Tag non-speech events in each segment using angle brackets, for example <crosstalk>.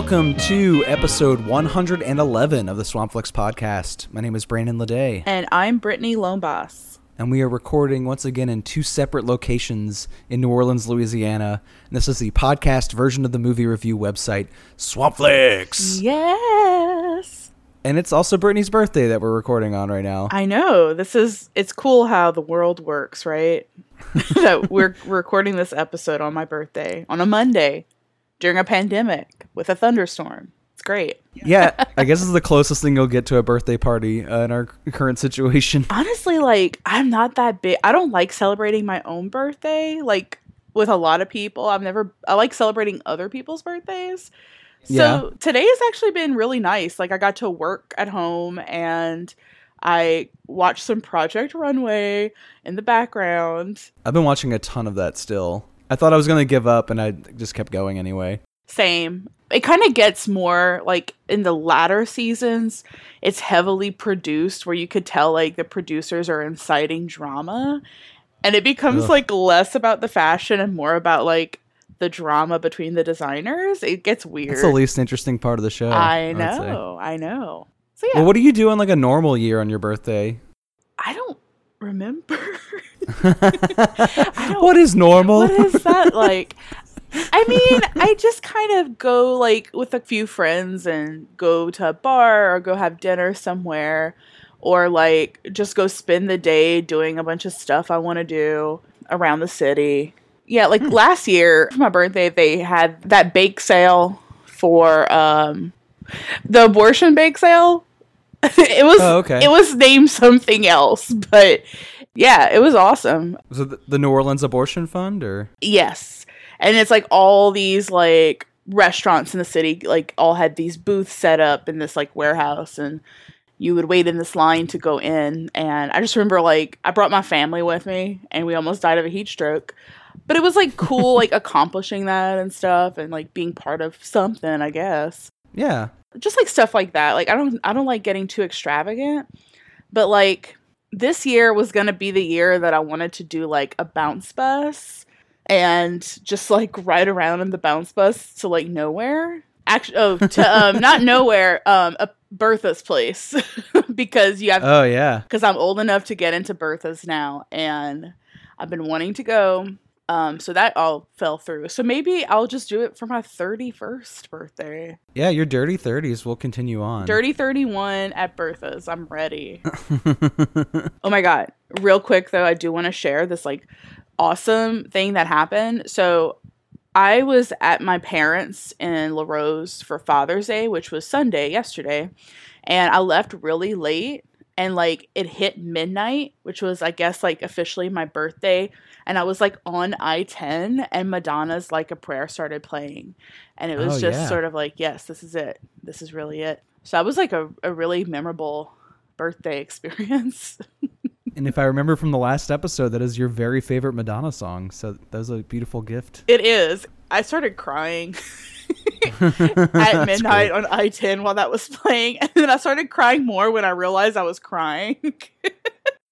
Welcome to episode 111 of the Swampflix podcast. My name is Brandon Ledet, And I'm Britnee Lombas. and we are recording once again in two separate locations in New Orleans, Louisiana. And this is the podcast version of the movie review website, Swampflix. Yes. And it's also Britnee's birthday that we're recording on right now. I know. This is it's cool how the world works, right? <laughs> that we're recording this episode on my birthday on a Monday during a pandemic with a thunderstorm. It's great. yeah, I guess it's the closest thing you'll get to a birthday party uh, in our <laughs> current situation. Honestly, like I'm not that big. I don't like celebrating my own birthday like with a lot of people. I've never I like celebrating other people's birthdays. So Yeah. today has actually been really nice. Like I got to work at home and I watched some Project Runway in the background. I've been watching a ton of that still. I thought I was going to give up, and I just kept going anyway. Same. It kind of gets more like in the latter seasons, it's heavily produced where you could tell like the producers are inciting drama. And it becomes Ugh. like less about the fashion and more about like the drama between the designers. It gets weird. That's the least interesting part of the show. I know. I know. So yeah, Well, what do you do on like a normal year on your birthday? Remember. what is normal? what is that like? <laughs> I mean, I just kind of go like with a few friends and go to a bar or go have dinner somewhere or like just go spend the day doing a bunch of stuff I want to do around the city. Yeah, like last year for my birthday they had that bake sale for um the abortion bake sale. <laughs> it was Oh, okay. it was named something else, but yeah, it was awesome. Was it the- the New Orleans Abortion Fund or? Yes. And it's like all these like restaurants in the city like all had these booths set up in this like warehouse and you would wait in this line to go in and I just remember like I brought my family with me and we almost died of a heat stroke. But it was like cool <laughs> like accomplishing that and stuff and like being part of something, I guess Yeah. Just like stuff like that. Like I don't I don't like getting too extravagant, but like this year was going to be the year that I wanted to do like a bounce bus and just like ride around in the bounce bus to like nowhere. Actually, oh, to um not <laughs> nowhere, um a Bertha's place <laughs> because you have Oh yeah. because I'm old enough to get into Bertha's now, and I've been wanting to go. Um, so that all fell through. So maybe I'll just do it for my 31st birthday. Yeah, your dirty thirties will continue on. Dirty 31 at Bertha's. I'm ready. <laughs> oh my god. Real quick though, I do want to share this like awesome thing that happened. So I was at my parents in Larose for Father's Day, which was Sunday yesterday, and I left really late and like it hit midnight, which was I guess like officially my birthday, and I was like on I-10 and Madonna's like a prayer started playing. And it was Oh, just yeah. sort of like, yes, this is it. This is really it. So that was like a, a really memorable birthday experience. <laughs> and if I remember from the last episode, that is your very favorite Madonna song. So that was a beautiful gift. It is. I started crying <laughs> <laughs> at <laughs> midnight on I 10 while that was playing. And then I started crying more when I realized I was crying. <laughs>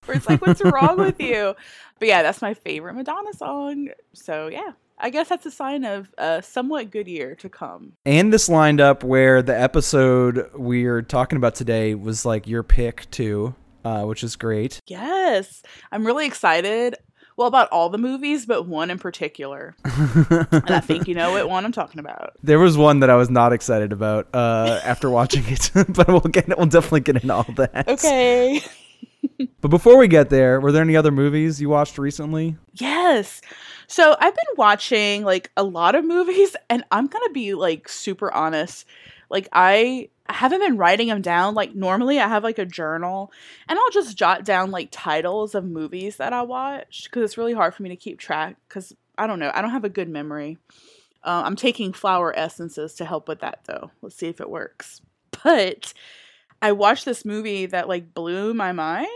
Where it's like, what's wrong with you? But yeah, that's my favorite Madonna song. So yeah, I guess that's a sign of a somewhat good year to come. And this lined up where the episode we're talking about today was like your pick too, uh, which is great. Yes, I'm really excited. Well, about all the movies, but one in particular. <laughs> and I think you know what one I'm talking about. There was one that I was not excited about uh, after watching it, <laughs> but we'll get we'll definitely get into all that. Okay. <laughs> But before we get there, were there any other movies you watched recently? Yes. So I've been watching like a lot of movies, and I'm gonna be like super honest. Like I haven't been writing them down. Like normally I have like a journal, and I'll just jot down like titles of movies that I watched because it's really hard for me to keep track. Because I don't know, I don't have a good memory. Uh, I'm taking flower essences to help with that though. Let's see if it works. <laughs> But I watched this movie that like blew my mind.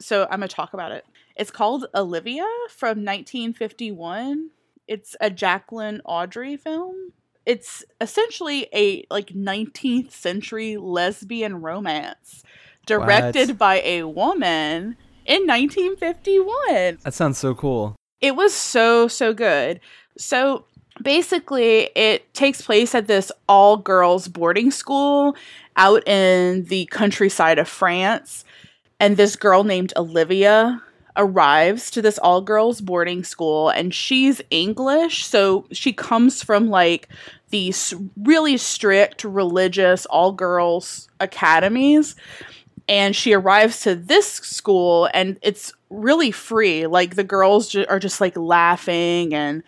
So I'm gonna talk about it. It's called Olivia from 1951. It's a Jacqueline Audry film. It's essentially a like 19th century lesbian romance directed What? by a woman in 1951 That sounds so cool. it was so so good so basically it takes place at this all girls boarding school out in the countryside of France and this girl named Olivia arrives to this all girls boarding school and she's English so she comes from like these really strict religious all girls academies and she arrives to this school and it's really free. Like the girls ju- are just like laughing and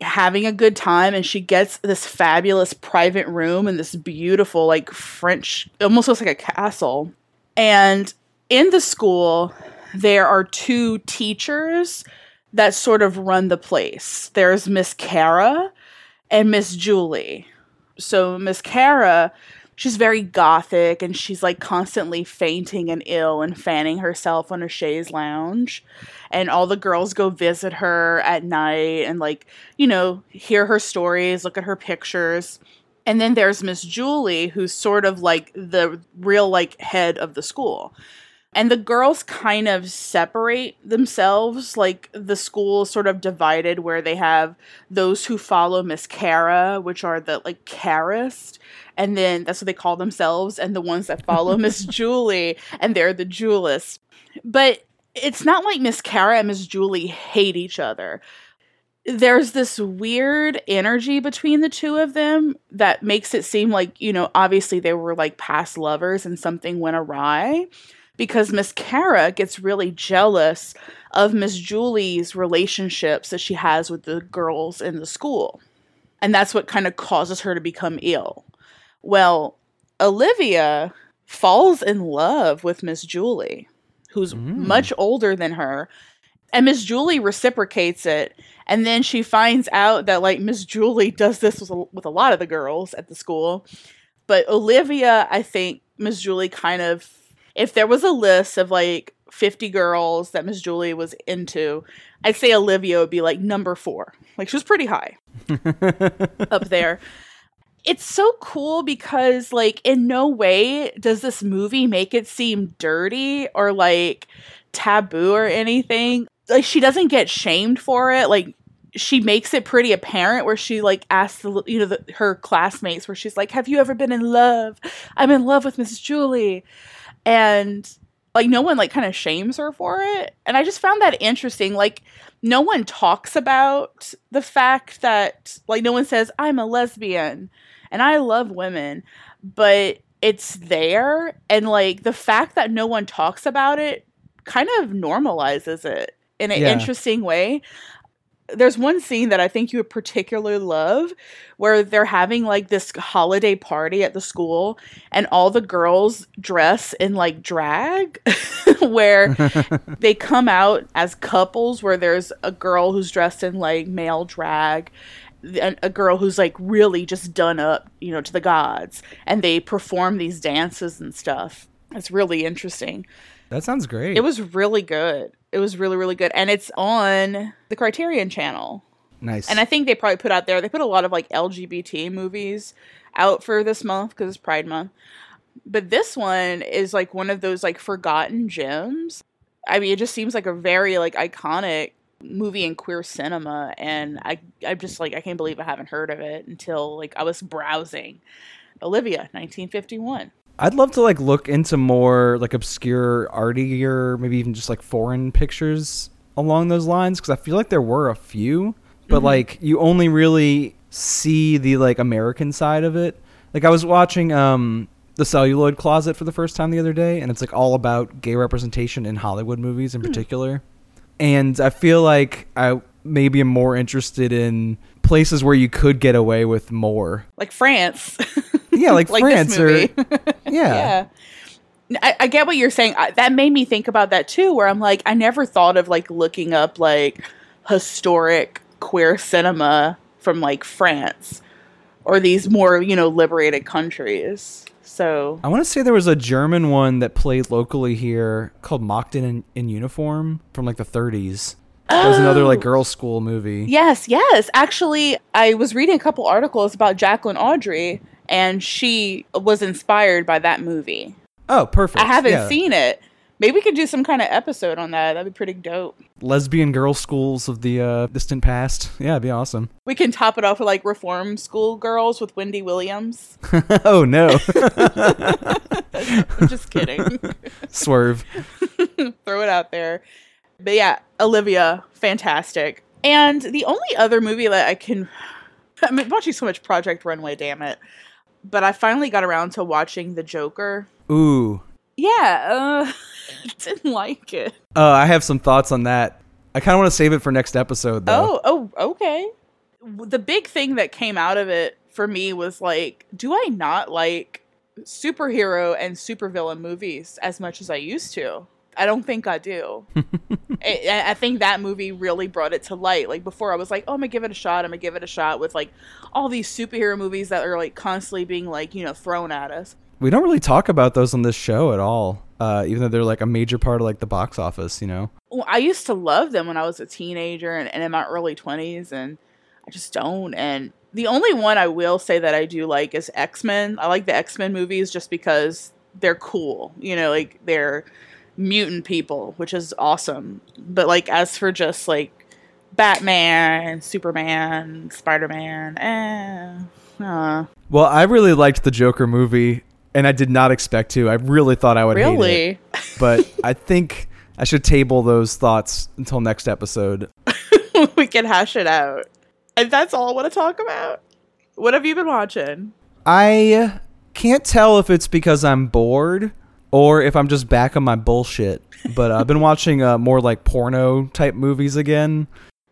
having a good time and she gets this fabulous private room in this beautiful like french almost looks like a castle. And in the school there are two teachers that sort of run the place. There's miss cara and miss julie. So miss cara she's very gothic and she's like constantly fainting and ill and fanning herself on a chaise lounge. And all the girls go visit her at night and like you know hear her stories look at her pictures. And then there's miss julie who's sort of like the real like head of the school and the girls kind of separate themselves like the school is sort of divided where they have those who follow miss cara which are the like carist and then that's what they call themselves and the ones that follow <laughs> miss julie and they're the jewelists. But it's not like miss cara and miss julie hate each other. There's this weird energy between the two of them that makes it seem like you know obviously they were like past lovers and something went awry because Miss Cara gets really jealous of Miss Julie's relationships that she has with the girls in the school. And that's what kind of causes her to become ill. Well, Olivia falls in love with Miss Julie, who's Mm. much older than her. And Miss Julie reciprocates it. And then she finds out that, like, Miss Julie does this with a, with a lot of the girls at the school. But Olivia, I think Miss Julie kind of if there was a list of like 50 girls that Miss Julie was into, I'd say Olivia would be like number four. Like she was pretty high <laughs> up there. It's so cool because, like, in no way does this movie make it seem dirty or like taboo or anything. Like, she doesn't get shamed for it. Like, she makes it pretty apparent where she like asks the you know the, her classmates where she's like have you ever been in love i'm in love with miss julie and like no one like kind of shames her for it. And i just found that interesting like no one talks about the fact that like no one says i'm a lesbian and i love women but it's there. And like the fact that no one talks about it kind of normalizes it in an Yeah. interesting way there's one scene that I think you would particularly love where they're having like this holiday party at the school and all the girls dress in like drag <laughs> where <laughs> they come out as couples where there's a girl who's dressed in like male drag and a girl who's like really just done up, you know, to the gods and they perform these dances and stuff. It's really interesting. That sounds great. It was really good. It was really really good and it's on the Criterion channel. nice. And I think they probably put out there they put a lot of like LGBT movies out for this month cuz it's Pride month. But this one is like one of those like forgotten gems. I mean, it just seems like a very like iconic movie in queer cinema and I I'm just like I can't believe I haven't heard of it until like I was browsing. Olivia, 1951. I'd love to like look into more like obscure artier, maybe even just like foreign pictures along those lines because I feel like there were a few, but Mhm. like you only really see the like American side of it. Like I was watching um the Celluloid Closet for the first time the other day, and it's like all about gay representation in Hollywood movies in particular. And I feel like I maybe am more interested in places where you could get away with more. Like France. <laughs> Yeah, like, <laughs> Like France or <laughs> yeah. yeah. I, I get what you're saying. I, that made me think about that too, where I'm like, I never thought of like looking up like historic queer cinema from like France or these more, you know, liberated countries. So, I want to say there was a German one that played locally here called Mädchen in, in Uniform from like the 30s. That was another like Oh. girls' school movie. yes, yes. Actually, I was reading a couple articles about Jacqueline Audry, and she was inspired by that movie. Oh, perfect. I haven't Yeah. seen it, Maybe we could do some kind of episode on that. That'd be pretty dope. Lesbian girl schools of the uh, distant past. Yeah, it'd be awesome. <laughs> We can top it off with like reform school girls with Wendy Williams. oh no. I'm <laughs> <laughs> just kidding. Swerve. Throw it out there. But yeah, Olivia, fantastic. And the only other movie that I can <sighs> I'm watching so much Project Runway, damn it. But I finally got around to watching The Joker. Ooh. Yeah, uh <laughs> didn't like it. Uh, I have some thoughts on that. I kind of want to save it for next episode, though. Oh, oh, okay. The big thing that came out of it for me was like, do I not like superhero and supervillain movies as much as I used to? I don't think I do. <laughs> I, I think that movie really brought it to light. Like before, I was like, "Oh, I'm gonna give it a shot. I'm gonna give it a shot." With like all these superhero movies that are like constantly being like you know thrown at us. We don't really talk about those on this show at all, uh, even though they're like a major part of like the box office. You know. Well, I used to love them when I was a teenager and, and in my early 20s, and I just don't. And the only one I will say that I do like is X Men. I like the X Men movies just because they're cool. You know, like they're mutant people, which is awesome. But like as for just like Batman, Superman, Spider Man, eh. Uh. Well, I really liked the Joker movie, and I did not expect to. I really thought I would hate Really? it, <laughs> but I think I should table those thoughts until next episode. <laughs> we can hash it out. And that's all I want to talk about. What have you been watching? I can't tell if it's because I'm bored or if I'm just back on my bullshit. But I've been watching uh, more like porno type movies again.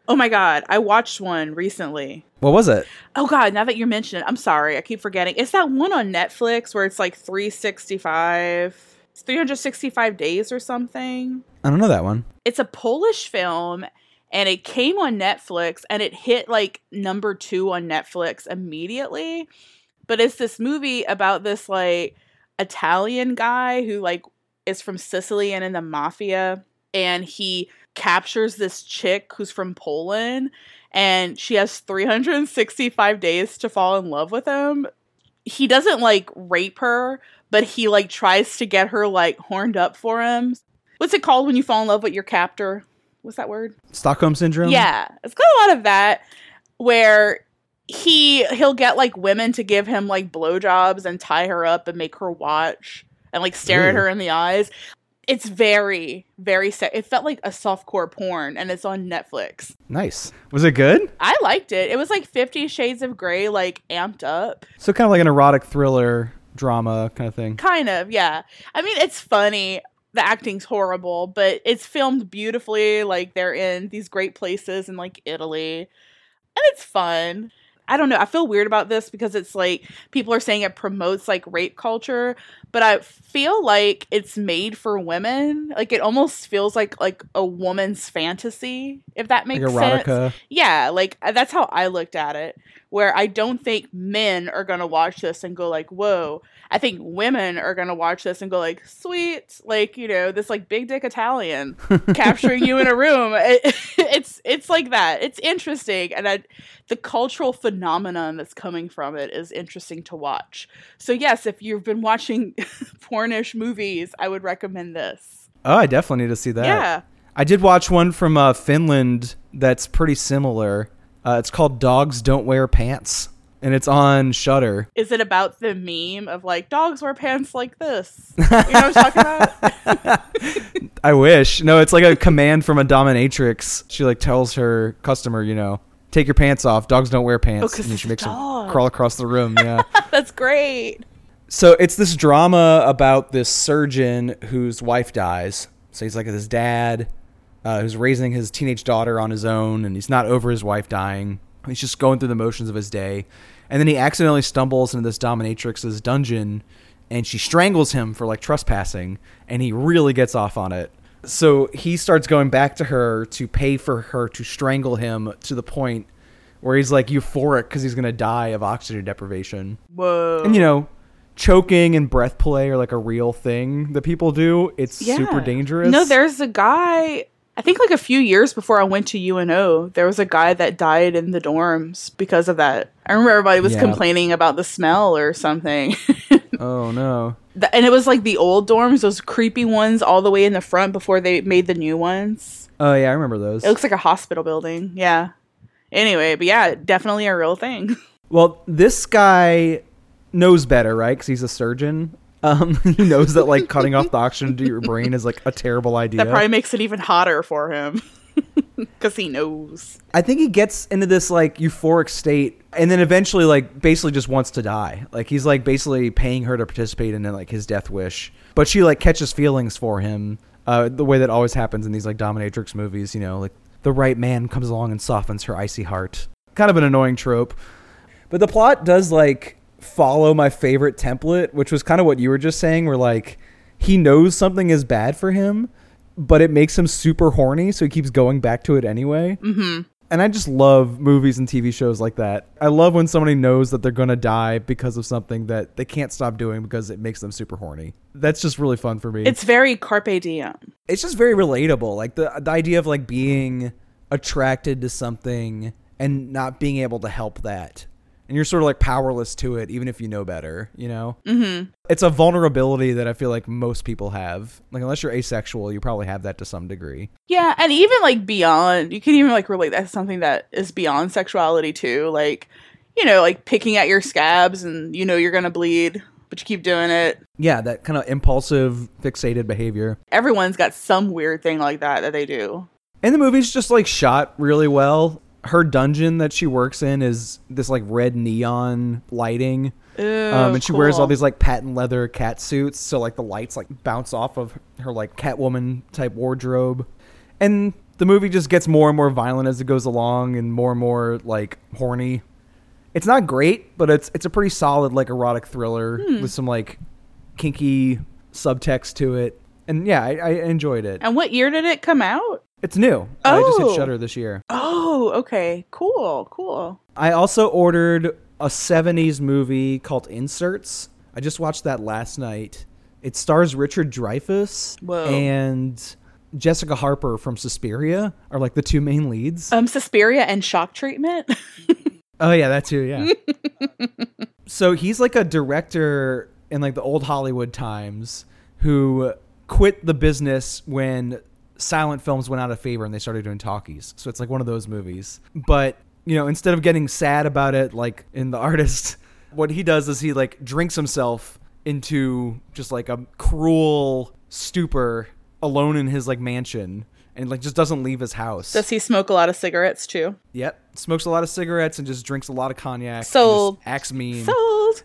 Oh my god, I watched one recently. What was it? Oh god, now that you mention it, I'm sorry, I keep forgetting. It's that one on Netflix where it's like 365 it's 365 days or something. I don't know that one. It's a Polish film and it came on Netflix and it hit like number 2 on Netflix immediately. But it's this movie about this like Italian guy who like is from Sicily and in the mafia and he captures this chick who's from Poland and she has 365 days to fall in love with him. He doesn't like rape her, but he like tries to get her like horned up for him. What's it called when you fall in love with your captor? What's that word? Stockholm syndrome. Yeah, it's got a lot of that where he he'll get like women to give him like blowjobs and tie her up and make her watch and like stare at her in the eyes. It's very very se- it felt like a softcore porn and it's on Netflix. Nice. Was it good? I liked it. It was like 50 shades of gray like amped up. So kind of like an erotic thriller drama kind of thing. Kind of, yeah. I mean, it's funny. The acting's horrible, but it's filmed beautifully. Like they're in these great places in like Italy. And it's fun. I don't know. I feel weird about this because it's like people are saying it promotes like rape culture, but I feel like it's made for women. Like it almost feels like like a woman's fantasy, if that Like makes sense. Yeah, like uh, that's how I looked at it. Where I don't think men are gonna watch this and go like, "Whoa!" I think women are gonna watch this and go like, "Sweet!" Like you know, this like big dick Italian <laughs> capturing you in a room. <laughs> It, <laughs> it's it's like that. It's interesting, and I, the cultural phenomenon that's coming from it is interesting to watch. So yes, if you've been watching <laughs> pornish movies, I would recommend this. Oh, I definitely need to see that. Yeah. I did watch one from uh, Finland that's pretty similar. Uh, it's called Dogs Don't Wear Pants, and it's on Shudder. Is it about the meme of like dogs wear pants like this? You know what I'm talking about? <laughs> I wish. No, it's like a command from a dominatrix. She like tells her customer, you know, take your pants off. Dogs don't wear pants. Oh, and she makes dog. them crawl across the room. Yeah. <laughs> That's great. So it's this drama about this surgeon whose wife dies. So he's like this dad uh, who's raising his teenage daughter on his own, and he's not over his wife dying. He's just going through the motions of his day, and then he accidentally stumbles into this dominatrix's dungeon, and she strangles him for like trespassing, and he really gets off on it. So he starts going back to her to pay for her to strangle him to the point where he's like euphoric because he's gonna die of oxygen deprivation. Whoa. And you know, choking and breath play are like a real thing that people do. It's super dangerous. No, there's a guy I think like a few years before I went to UNO, there was a guy that died in the dorms because of that. I remember everybody was Yeah. complaining about the smell or something. <laughs> Oh no. And it was like the old dorms, those creepy ones all the way in the front before they made the new ones. Oh yeah, I remember those. It looks like a hospital building. Yeah. Anyway, but yeah, definitely a real thing. <laughs> Well, this guy knows better, right? Because he's a surgeon. Um, <laughs> he knows that like cutting off the oxygen to your brain is like a terrible idea. That probably makes it even hotter for him. <laughs> Because he knows. I think he gets into this like euphoric state, and then eventually like basically just wants to die. Like he's like basically paying her to participate in like his death wish, but she like catches feelings for him. Uh, the way that always happens in these like dominatrix movies, you know, like the right man comes along and softens her icy heart. Kind of an annoying trope. But the plot does like follow my favorite template, which was kind of what you were just saying, where like he knows something is bad for him, but it makes him super horny, so he keeps going back to it anyway. Mm-hmm. And I just love movies and TV shows like that. I love when somebody knows that they're gonna die because of something that they can't stop doing because it makes them super horny. That's just really fun for me. It's very carpe diem. it's just very relatable. Like the the idea of like being attracted to something and not being able to help that. And you're sort of like powerless to it, even if you know better, you know? Mm-hmm. It's a vulnerability that I feel like most people have. Like, unless you're asexual, you probably have that to some degree. Yeah, and even like beyond, you can even like relate that to something that is beyond sexuality too. Like, you know, like picking at your scabs and you know you're gonna bleed, but you keep doing it. Yeah, that kind of impulsive, fixated behavior. Everyone's got some weird thing like that that they do. And the movie's just like shot really well. Her dungeon that she works in is this like red neon lighting. Ooh, um, and she wears all these like patent leather cat suits, so like the lights like bounce off of her like Catwoman type wardrobe, and the movie just gets more and more violent as it goes along, and more and more like horny. It's not great, but it's it's a pretty solid like erotic thriller Hmm. with some like kinky subtext to it, and yeah, I, I enjoyed it. And what year did it come out? It's new. Oh. I just hit Oh. Shudder this year. Oh, okay. Cool, cool. I also ordered a 70s movie called Inserts. I just watched that last night. It stars Richard Dreyfuss Whoa. and Jessica Harper from Suspiria are like the two main leads. Um, Suspiria and shock treatment. <laughs> oh yeah, that too, yeah. <laughs> so he's like a director in like the old Hollywood times who quit the business when silent films went out of favor and they started doing talkies. So it's like one of those movies. But, you know, instead of getting sad about it like in The <laughs> Artist, what he does is he like drinks himself into just like a cruel stupor alone in his like mansion and like just doesn't leave his house. Does he smoke a lot of cigarettes too? Yep. Smokes a lot of cigarettes and just drinks a lot of cognac. Sold. acts mean. Sold.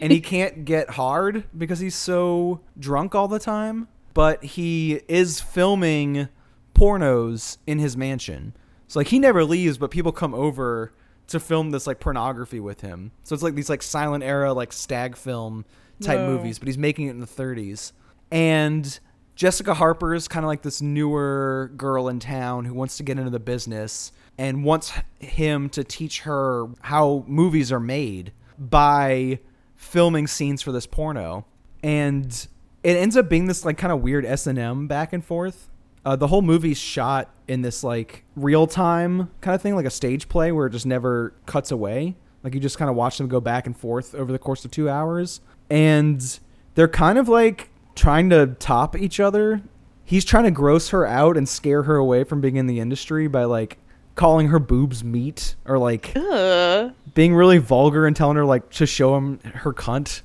And he can't get hard because he's so drunk all the time. But he is filming pornos in his mansion. So like he never leaves, but people come over to film this like pornography with him. So it's like these like silent era like stag film type Whoa. movies, but he's making it in the 30s. And Jessica Harper is kind of like this newer girl in town who wants to get into the business and wants him to teach her how movies are made by filming scenes for this porno. And it ends up being this like kind of weird S&M back and forth. Uh, the whole movie's shot in this like real time kind of thing, like a stage play where it just never cuts away. Like you just kind of watch them go back and forth over the course of two hours. And they're kind of like trying to top each other. He's trying to gross her out and scare her away from being in the industry by like calling her boobs meat or like Ugh. being really vulgar and telling her like to show him her cunt.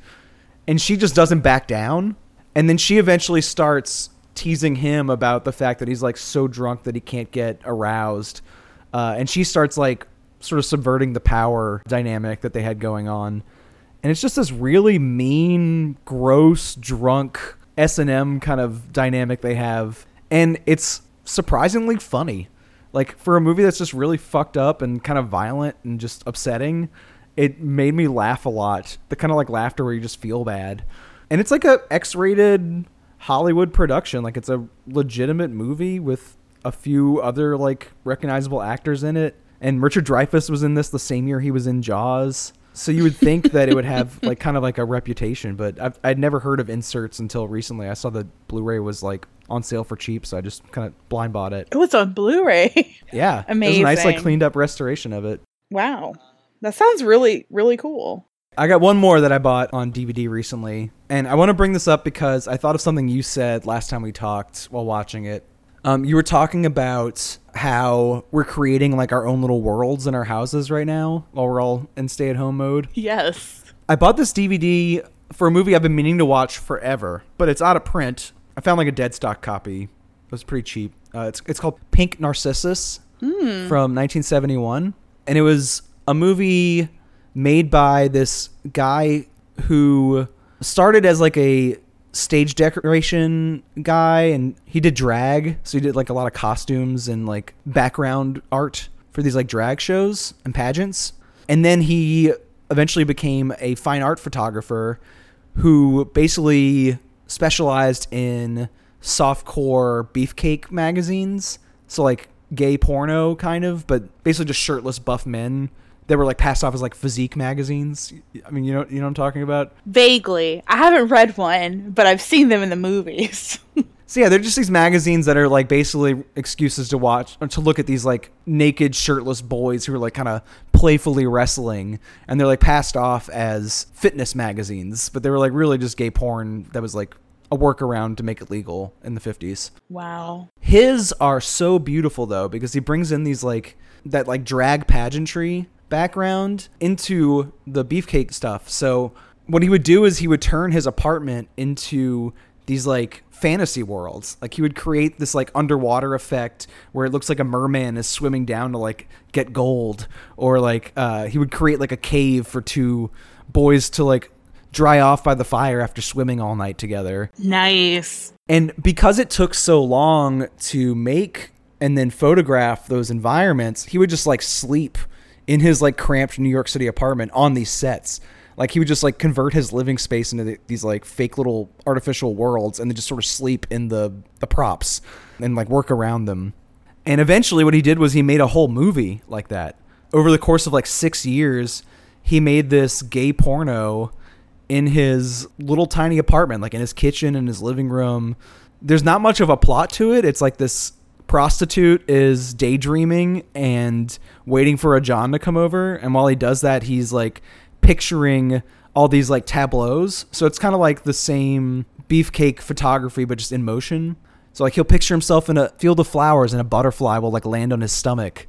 And she just doesn't back down. And then she eventually starts teasing him about the fact that he's like so drunk that he can't get aroused. Uh, and she starts like sort of subverting the power dynamic that they had going on. And it's just this really mean gross drunk s&m kind of dynamic they have. And it's surprisingly funny like for a movie that's just really fucked up and kind of violent and just upsetting it made me laugh a lot. The kind of like laughter where you just feel bad. And it's like a x-rated hollywood production. Like it's a legitimate movie with a few other like recognizable actors in it. And richard dreyfuss was in this the same year he was in jaws. So you would think that it would have like kind of like a reputation but I've, i'd never heard of inserts until recently. I saw the blu-ray was like on sale for cheap, so I just kind of blind bought it. It was on Blu-ray. <laughs> Yeah, It was a nice like cleaned up restoration of it. wow, that sounds really really cool. I got one more that I bought on DVD recently, and I want to bring this up because I thought of something you said last time we talked while watching it. Um, you were talking about how we're creating like our own little worlds in our houses right now while we're all in stay-at-home mode. Yes. I bought this DVD for a movie I've been meaning to watch forever, but it's out of print. I found like a dead stock copy. It was pretty cheap. Uh, it's it's called Pink Narcissus from 1971, and it was a movie made by this guy who started as like a stage decoration guy and he did drag so he did like a lot of costumes and like background art for these like drag shows and pageants and then he eventually became a fine art photographer who basically specialized in softcore beefcake magazines so like gay porno kind of but basically just shirtless buff men that were like passed off as like physique magazines i mean you know you know what i'm talking about Vaguely. I haven't read one, but I've seen them in the movies. <laughs> So yeah, they're just these magazines that are like basically excuses to watch or to look at these like naked shirtless boys who are like kind of playfully wrestling and they're like passed off as fitness magazines, but they were like really just gay porn that was like a workaround to make it legal in the 50s. wow. His are so beautiful though because he brings in these like that like drag pageantry background into the beefcake stuff. So what he would do is he would turn his apartment into these like fantasy worlds. Like he would create this like underwater effect where it looks like a merman is swimming down to like get gold or like uh he would create like a cave for two boys to like dry off by the fire after swimming all night together. Nice. And because it took so long to make and then photograph those environments, he would just like sleep in his like cramped New York City apartment on these sets. Like he would just like convert his living space into the, these like fake little artificial worlds and then just sort of sleep in the the props and like work around them. And eventually what he did was he made a whole movie like that. Over the course of like 6 years, he made this gay porno in his little tiny apartment, like in his kitchen and his living room. There's not much of a plot to it. It's like this prostitute is daydreaming and waiting for a John to come over. And while he does that, he's like picturing all these like tableaus. So it's kind of like the same beefcake photography, but just in motion. So like he'll picture himself in a field of flowers and a butterfly will like land on his stomach.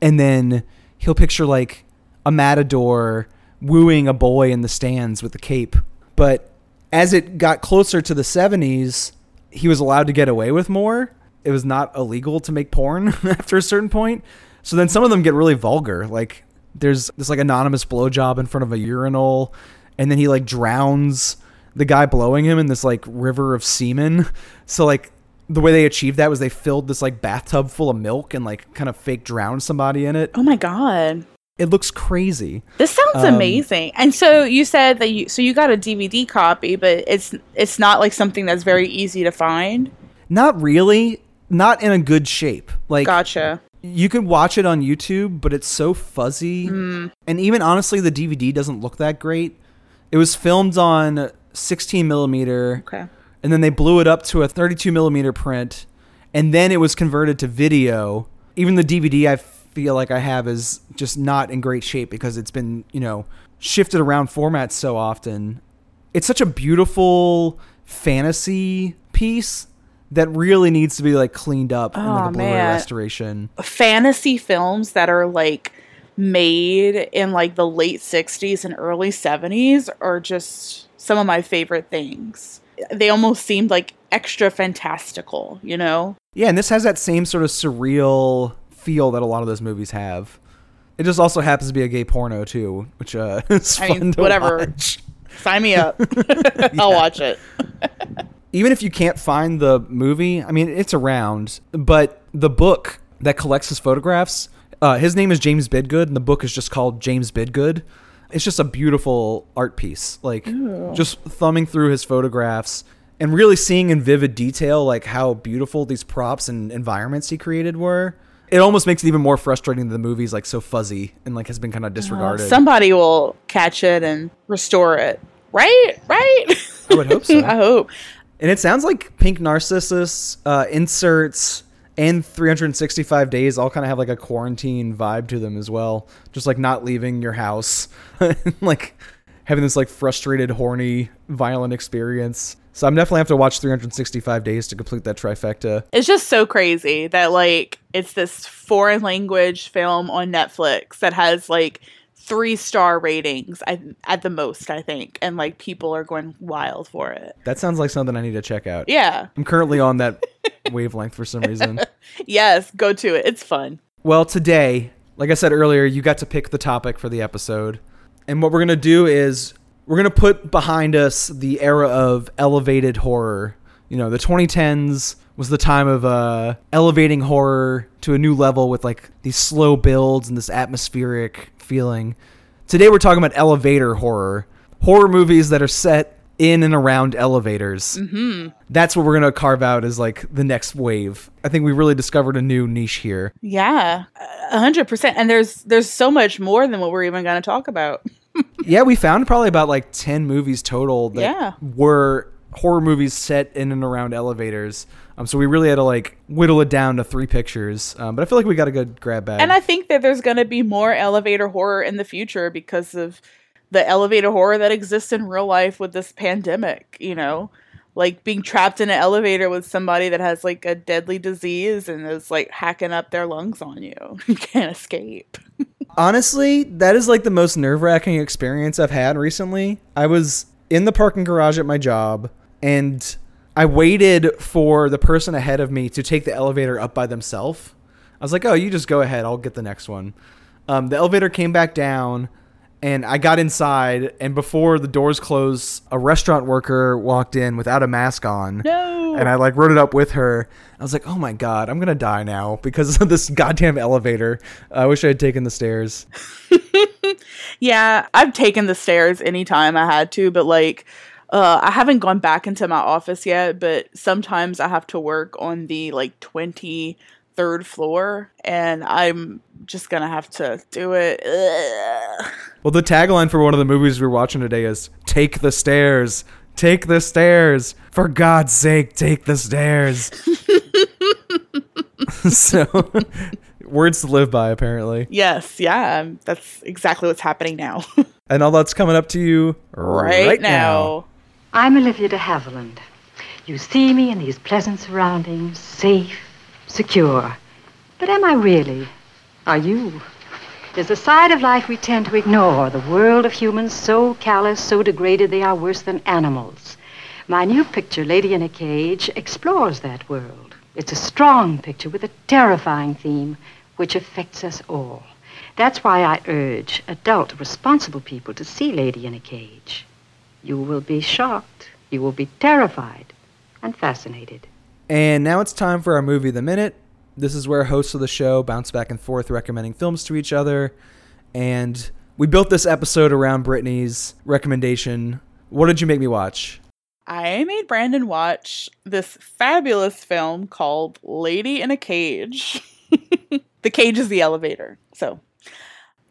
And then he'll picture like a matador wooing a boy in the stands with a cape. But as it got closer to the 70s, he was allowed to get away with more. It was not illegal to make porn <laughs> after a certain point. So then some of them get really vulgar. Like there's this like anonymous blowjob in front of a urinal, and then he like drowns the guy blowing him in this like river of semen. So like the way they achieved that was they filled this like bathtub full of milk and like kind of fake drowned somebody in it. Oh my god. It looks crazy. This sounds Um, amazing. And so you said that you so you got a DVD copy, but it's it's not like something that's very easy to find. Not really. Not in a good shape. Like Gotcha. You could watch it on YouTube, but it's so fuzzy. Mm. And even honestly, the DVD doesn't look that great. It was filmed on 16 millimeter, Okay. and then they blew it up to a 32 millimeter print, and then it was converted to video. Even the DVD I feel like I have is just not in great shape because it's been, you know, shifted around formats so often. It's such a beautiful fantasy piece that really needs to be like cleaned up in like a Blu-ray man. restoration. Fantasy films that are like made in like the late 60s and early 70s are just some of my favorite things. They almost seemed like extra fantastical, you know? Yeah, and this has that same sort of surreal feel that a lot of those movies have. It just also happens to be a gay porno too, which uh, <laughs> is I fun mean, to whatever. watch. Sign me up. <laughs> <laughs> I'll watch it. Even if you can't find the movie, I mean, it's around. But the book that collects his photographs, uh, his name is James Bidgood, and the book is just called James Bidgood. It's just a beautiful art piece. Like just thumbing through his photographs and really seeing in vivid detail like how beautiful these props and environments he created were. It almost makes it even more frustrating that the movie's like so fuzzy and like has been kind of disregarded. Somebody will catch it and restore it. Right? Right? I would hope so. <laughs> I hope. And it sounds like Pink Narcissus uh, inserts and 365 days all kind of have like a quarantine vibe to them as well. Just like not leaving your house, <laughs> like having this like frustrated, horny, violent experience. So I'm definitely have to watch 365 days to complete that trifecta. It's just so crazy that like it's this foreign language film on Netflix that has like three star ratings I, at the most, I think, and like people are going wild for it. That sounds like something I need to check out. Yeah. I'm currently on that <laughs> wavelength for some reason. Yes, go to it. It's fun. Well, today, like I said earlier, you got to pick the topic for the episode. And what we're going to do is we're going to put behind us the era of elevated horror. You know, the 2010s was the time of uh, elevating horror to a new level with like these slow builds and this atmospheric feeling. Today we're talking about elevator horror. Horror movies that are set in and around elevators. Mm-hmm. That's what we're going to carve out as like the next wave. I think we really discovered a new niche here. Yeah, a hundred percent. And there's there's so much more than what we're even going to talk about. <laughs> yeah, we found probably about like 10 movies total that Yeah. were horror movies set in and around elevators. Um, so we really had to like whittle it down to three pictures. Um, but I feel like we got a good grab bag. And I think that there's going to be more elevator horror in the future because of the elevator horror that exists in real life with this pandemic, you know? Like being trapped in an elevator with somebody that has like a deadly disease and is like hacking up their lungs on you. <laughs> You can't escape. <laughs> Honestly, that is like the most nerve wracking experience I've had recently. I was in the parking garage at my job and I waited for the person ahead of me to take the elevator up by themselves. I was like, oh, you just go ahead. I'll get the next one. Um, the elevator came back down and I got inside. And before the doors closed, a restaurant worker walked in without a mask on. No. And I like wrote it up with her. I was like, oh my God, I'm going to die now because of this goddamn elevator. I wish I had taken the stairs. <laughs> Yeah, I've taken the stairs anytime I had to, but like uh, I haven't gone back into my office yet, but sometimes I have to work on the like 23rd floor and I'm just gonna have to do it. Ugh. Well, the tagline for one of the movies we are watching today is "Take the stairs, take the stairs, for God's sake, take the stairs." <laughs> <laughs> so, <laughs> words to live by, apparently, Yes, yeah, that's exactly what's happening now. and all that's coming up to you right, now. I'm Olivia de Havilland. You see me in these pleasant surroundings, safe, secure. But am I really? Are you? There's a side of life we tend to ignore, the world of humans so callous, so degraded they are worse than animals. My new picture, Lady in a Cage, explores that world. It's a strong picture with a terrifying theme which affects us all. That's why I urge adult, responsible people to see Lady in a Cage. You will be shocked, you will be terrified, and fascinated. And now it's time for our movie of the minute. This is where hosts of the show bounce back and forth recommending films to each other. And we built this episode around Britnee's recommendation. What did you make me watch? I made Brandon watch this fabulous film called Lady in a Cage. <laughs> the cage is the elevator. So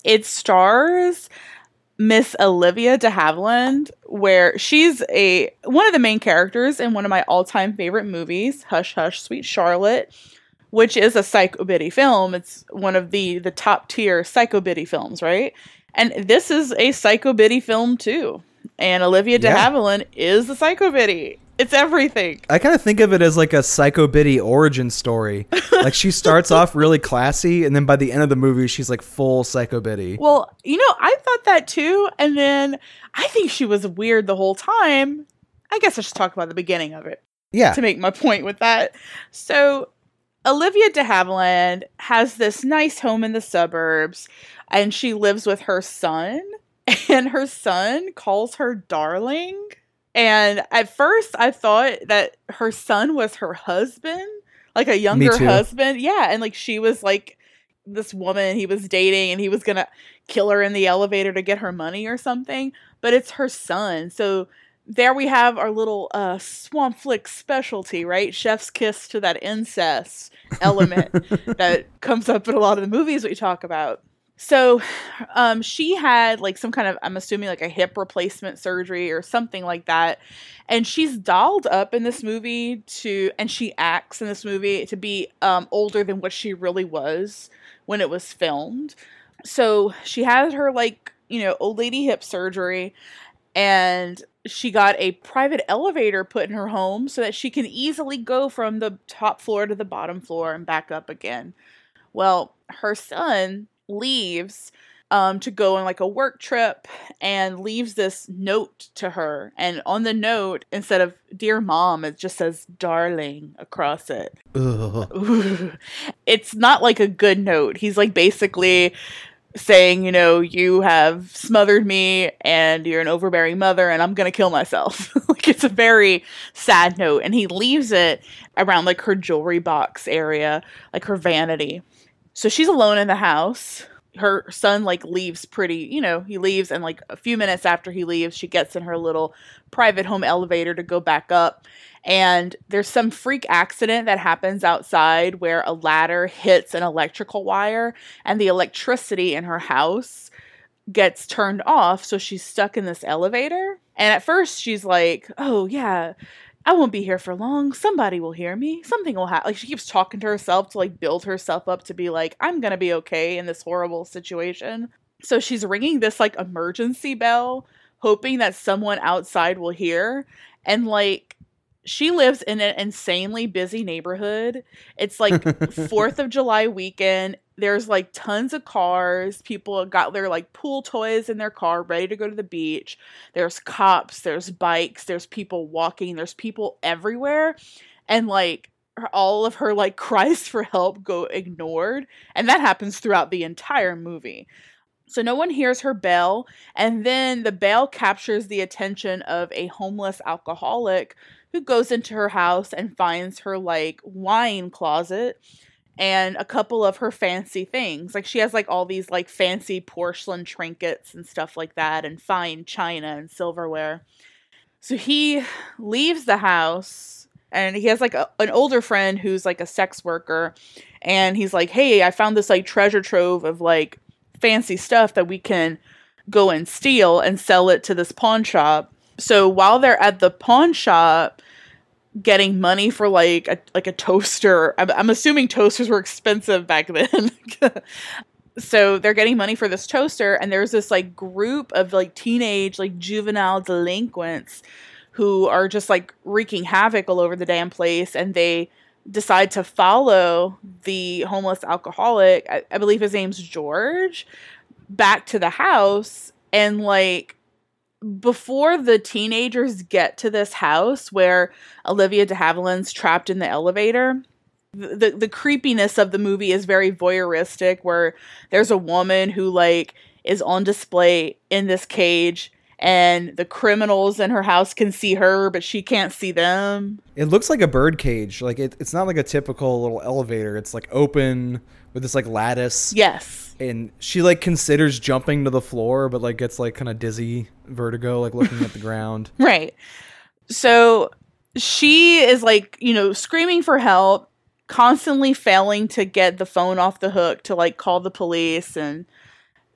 it stars Miss Olivia de Havilland, where she's a one of the main characters in one of my all-time favorite movies, Hush Hush Sweet Charlotte, which is a psycho biddy film. It's one of the the top tier psycho biddy films, right? And this is a psycho biddy film too. And Olivia de Yeah. Havilland is the psycho biddy. It's everything. I kind of think of it as like a Psycho Biddy origin story. <laughs> like she starts off really classy, and then by the end of the movie, she's like full Psycho Biddy. Well, you know, I thought that too, and then I think she was weird the whole time. I guess I should talk about the beginning of it Yeah, to make my point with that. So, Olivia de Havilland has this nice home in the suburbs, and she lives with her son, <laughs> and her son calls her darling. And at first, I thought that her son was her husband, like a younger husband. Yeah, and like she was like this woman he was dating, and he was gonna kill her in the elevator to get her money or something. But it's her son, so there we have our little uh, Swampflix specialty, right? Chef's kiss to that incest element <laughs> that comes up in a lot of the movies we talk about. So, um, she had like some kind of, I'm assuming like a hip replacement surgery or something like that. And she's dolled up in this movie to, and she acts in this movie to be um, older than what she really was when it was filmed. So she had her like, you know, old lady hip surgery and she got a private elevator put in her home so that she can easily go from the top floor to the bottom floor and back up again. Well, her son leaves um, to go on like a work trip and leaves this note to her. And on the note, instead of dear mom, it just says darling across it. <laughs> It's not like a good note. He's like basically saying, you know, you have smothered me and you're an overbearing mother and I'm going to kill myself. <laughs> like it's a very sad note. And he leaves it around like her jewelry box area, like her vanity. So she's alone in the house. Her son like leaves pretty, you know, he leaves and like a few minutes after he leaves, she gets in her little private home elevator to go back up. And there's some freak accident that happens outside where a ladder hits an electrical wire and the electricity in her house gets turned off. So she's stuck in this elevator. And at first she's like, oh, yeah, I won't be here for long. Somebody will hear me. Something will happen. Like she keeps talking to herself to like build herself up to be like, I'm gonna be okay in this horrible situation. So she's ringing this like emergency bell, hoping that someone outside will hear. And like she lives in an insanely busy neighborhood. It's like <laughs> 4th of July weekend. There's like tons of cars. People got their like pool toys in their car ready to go to the beach. There's cops, there's bikes, there's people walking, there's people everywhere. And like all of her like <laughs> cries for help go ignored. And that happens throughout the entire movie. So no one hears her bell, and then the bell captures the attention of a homeless alcoholic who goes into her house and finds her like wine closet and a couple of her fancy things. Like she has like all these like fancy porcelain trinkets and stuff like that and fine china and silverware. So he leaves the house and he has like a, an older friend who's like a sex worker and he's like, "Hey, I found this like treasure trove of like fancy stuff that we can go and steal and sell it to this pawn shop." So while they're at the pawn shop getting money for like a like a toaster, I'm, I'm assuming toasters were expensive back then. <laughs> so they're getting money for this toaster and there's this like group of like teenage like juvenile delinquents who are just like wreaking havoc all over the damn place and they decide to follow the homeless alcoholic I, I believe his name's george back to the house and like before the teenagers get to this house where olivia de havilland's trapped in the elevator the the creepiness of the movie is very voyeuristic where there's a woman who like is on display in this cage and the criminals in her house can see her but she can't see them It looks like a bird cage. Like it, it's not like a typical little elevator. It's like open with this like lattice. yes And she like considers jumping to the floor, but like gets like kind of dizzy, vertigo, like looking at the <laughs> ground. right so she is like you know screaming for help constantly failing to get the phone off the hook to like call the police and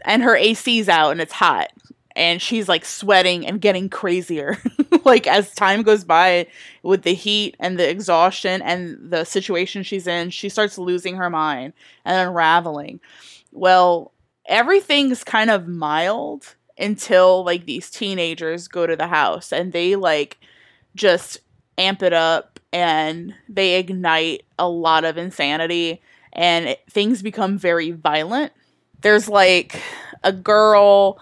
and her AC's out and it's hot and she's like sweating and getting crazier <laughs> like as time goes by with the heat and the exhaustion and the situation she's in she starts losing her mind and unraveling. Well everything's kind of mild until like these teenagers go to the house and they like just amp it up and they ignite a lot of insanity and it, things become very violent. There's like a girl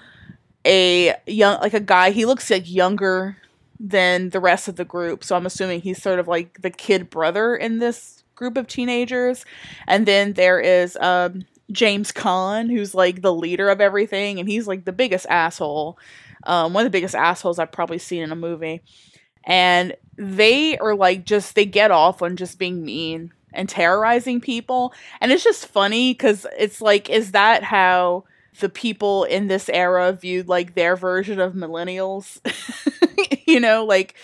a young like a guy he looks like younger than the rest of the group. So i'm assuming he's sort of like the kid brother in this group of teenagers. And then there is um james Caan, who's like the leader of everything and he's like the biggest asshole um, one of the biggest assholes i've probably seen in a movie. And they are like just they get off on just being mean and terrorizing people. And it's just funny because it's like is that how the people in this era viewed like their version of millennials. <laughs> You know like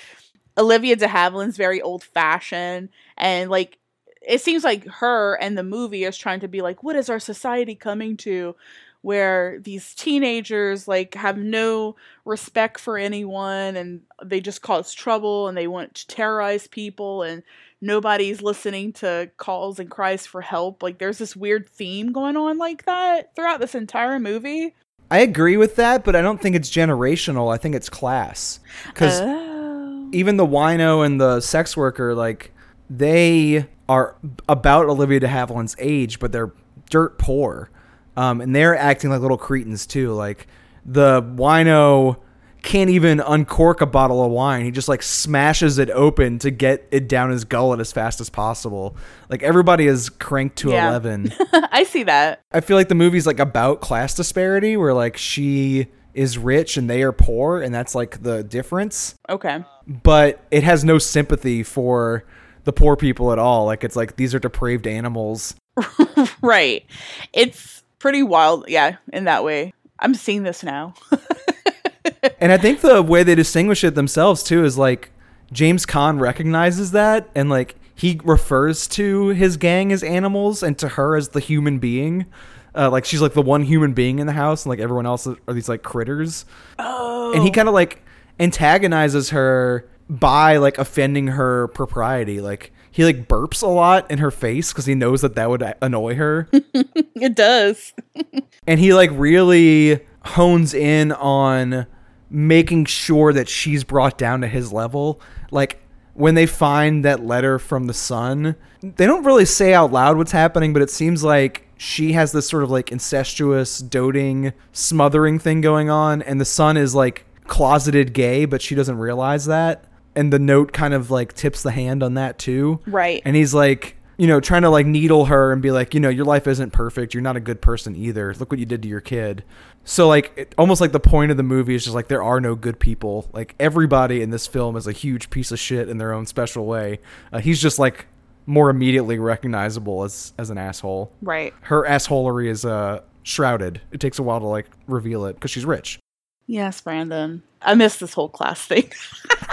olivia de havilland's very old fashioned and like it seems like her and the movie is trying to be like what is our society coming to? Where these teenagers like have no respect for anyone and they just cause trouble and they want to terrorize people and nobody's listening to calls and cries for help. Like there's this weird theme going on like that throughout this entire movie. I agree with that, but I don't think it's generational. I think it's class. Because Oh. even the wino and the sex worker, like, they are about Olivia de Havilland's age, but they're dirt poor. Um, and they're acting like little cretins, too. Like, the wino can't even uncork a bottle of wine. He just, like, smashes it open to get it down his gullet as fast as possible. Like, everybody is cranked to Yeah. 11. <laughs> I see that. I feel like the movie's like about class disparity where like she is rich and they are poor and that's like the difference Okay. but it has no sympathy for the poor people at all like it's like these are depraved animals <laughs> Right. It's pretty wild, yeah, in that way. I'm seeing this now. <laughs> <laughs> and i think the way they distinguish it themselves too is like james Caan recognizes that and like he refers to his gang as animals and to her as the human being uh, like she's like the one human being in the house and like everyone else are these like critters Oh. and he kind of like antagonizes her by like offending her propriety like he like burps a lot in her face because he knows that that would annoy her <laughs> it does. <laughs> and he like really hones in on making sure that she's brought down to his level. Like when they find that letter from the son they don't really say out loud what's happening but it seems like she has this sort of like incestuous doting smothering thing going on and the son is like closeted gay but she doesn't realize that. And the note kind of like tips the hand on that too. Right. and he's like you know trying to like needle her and be like you know your life isn't perfect. You're not a good person either. Look what you did to your kid so like it, almost like the point of the movie is just like there are no good people like everybody in this film is a huge piece of shit in their own special way uh, he's just like more immediately recognizable as as an asshole right. her assholery is uh shrouded it takes a while to like reveal it because she's rich Yes, Brandon. I miss this whole class thing. <laughs>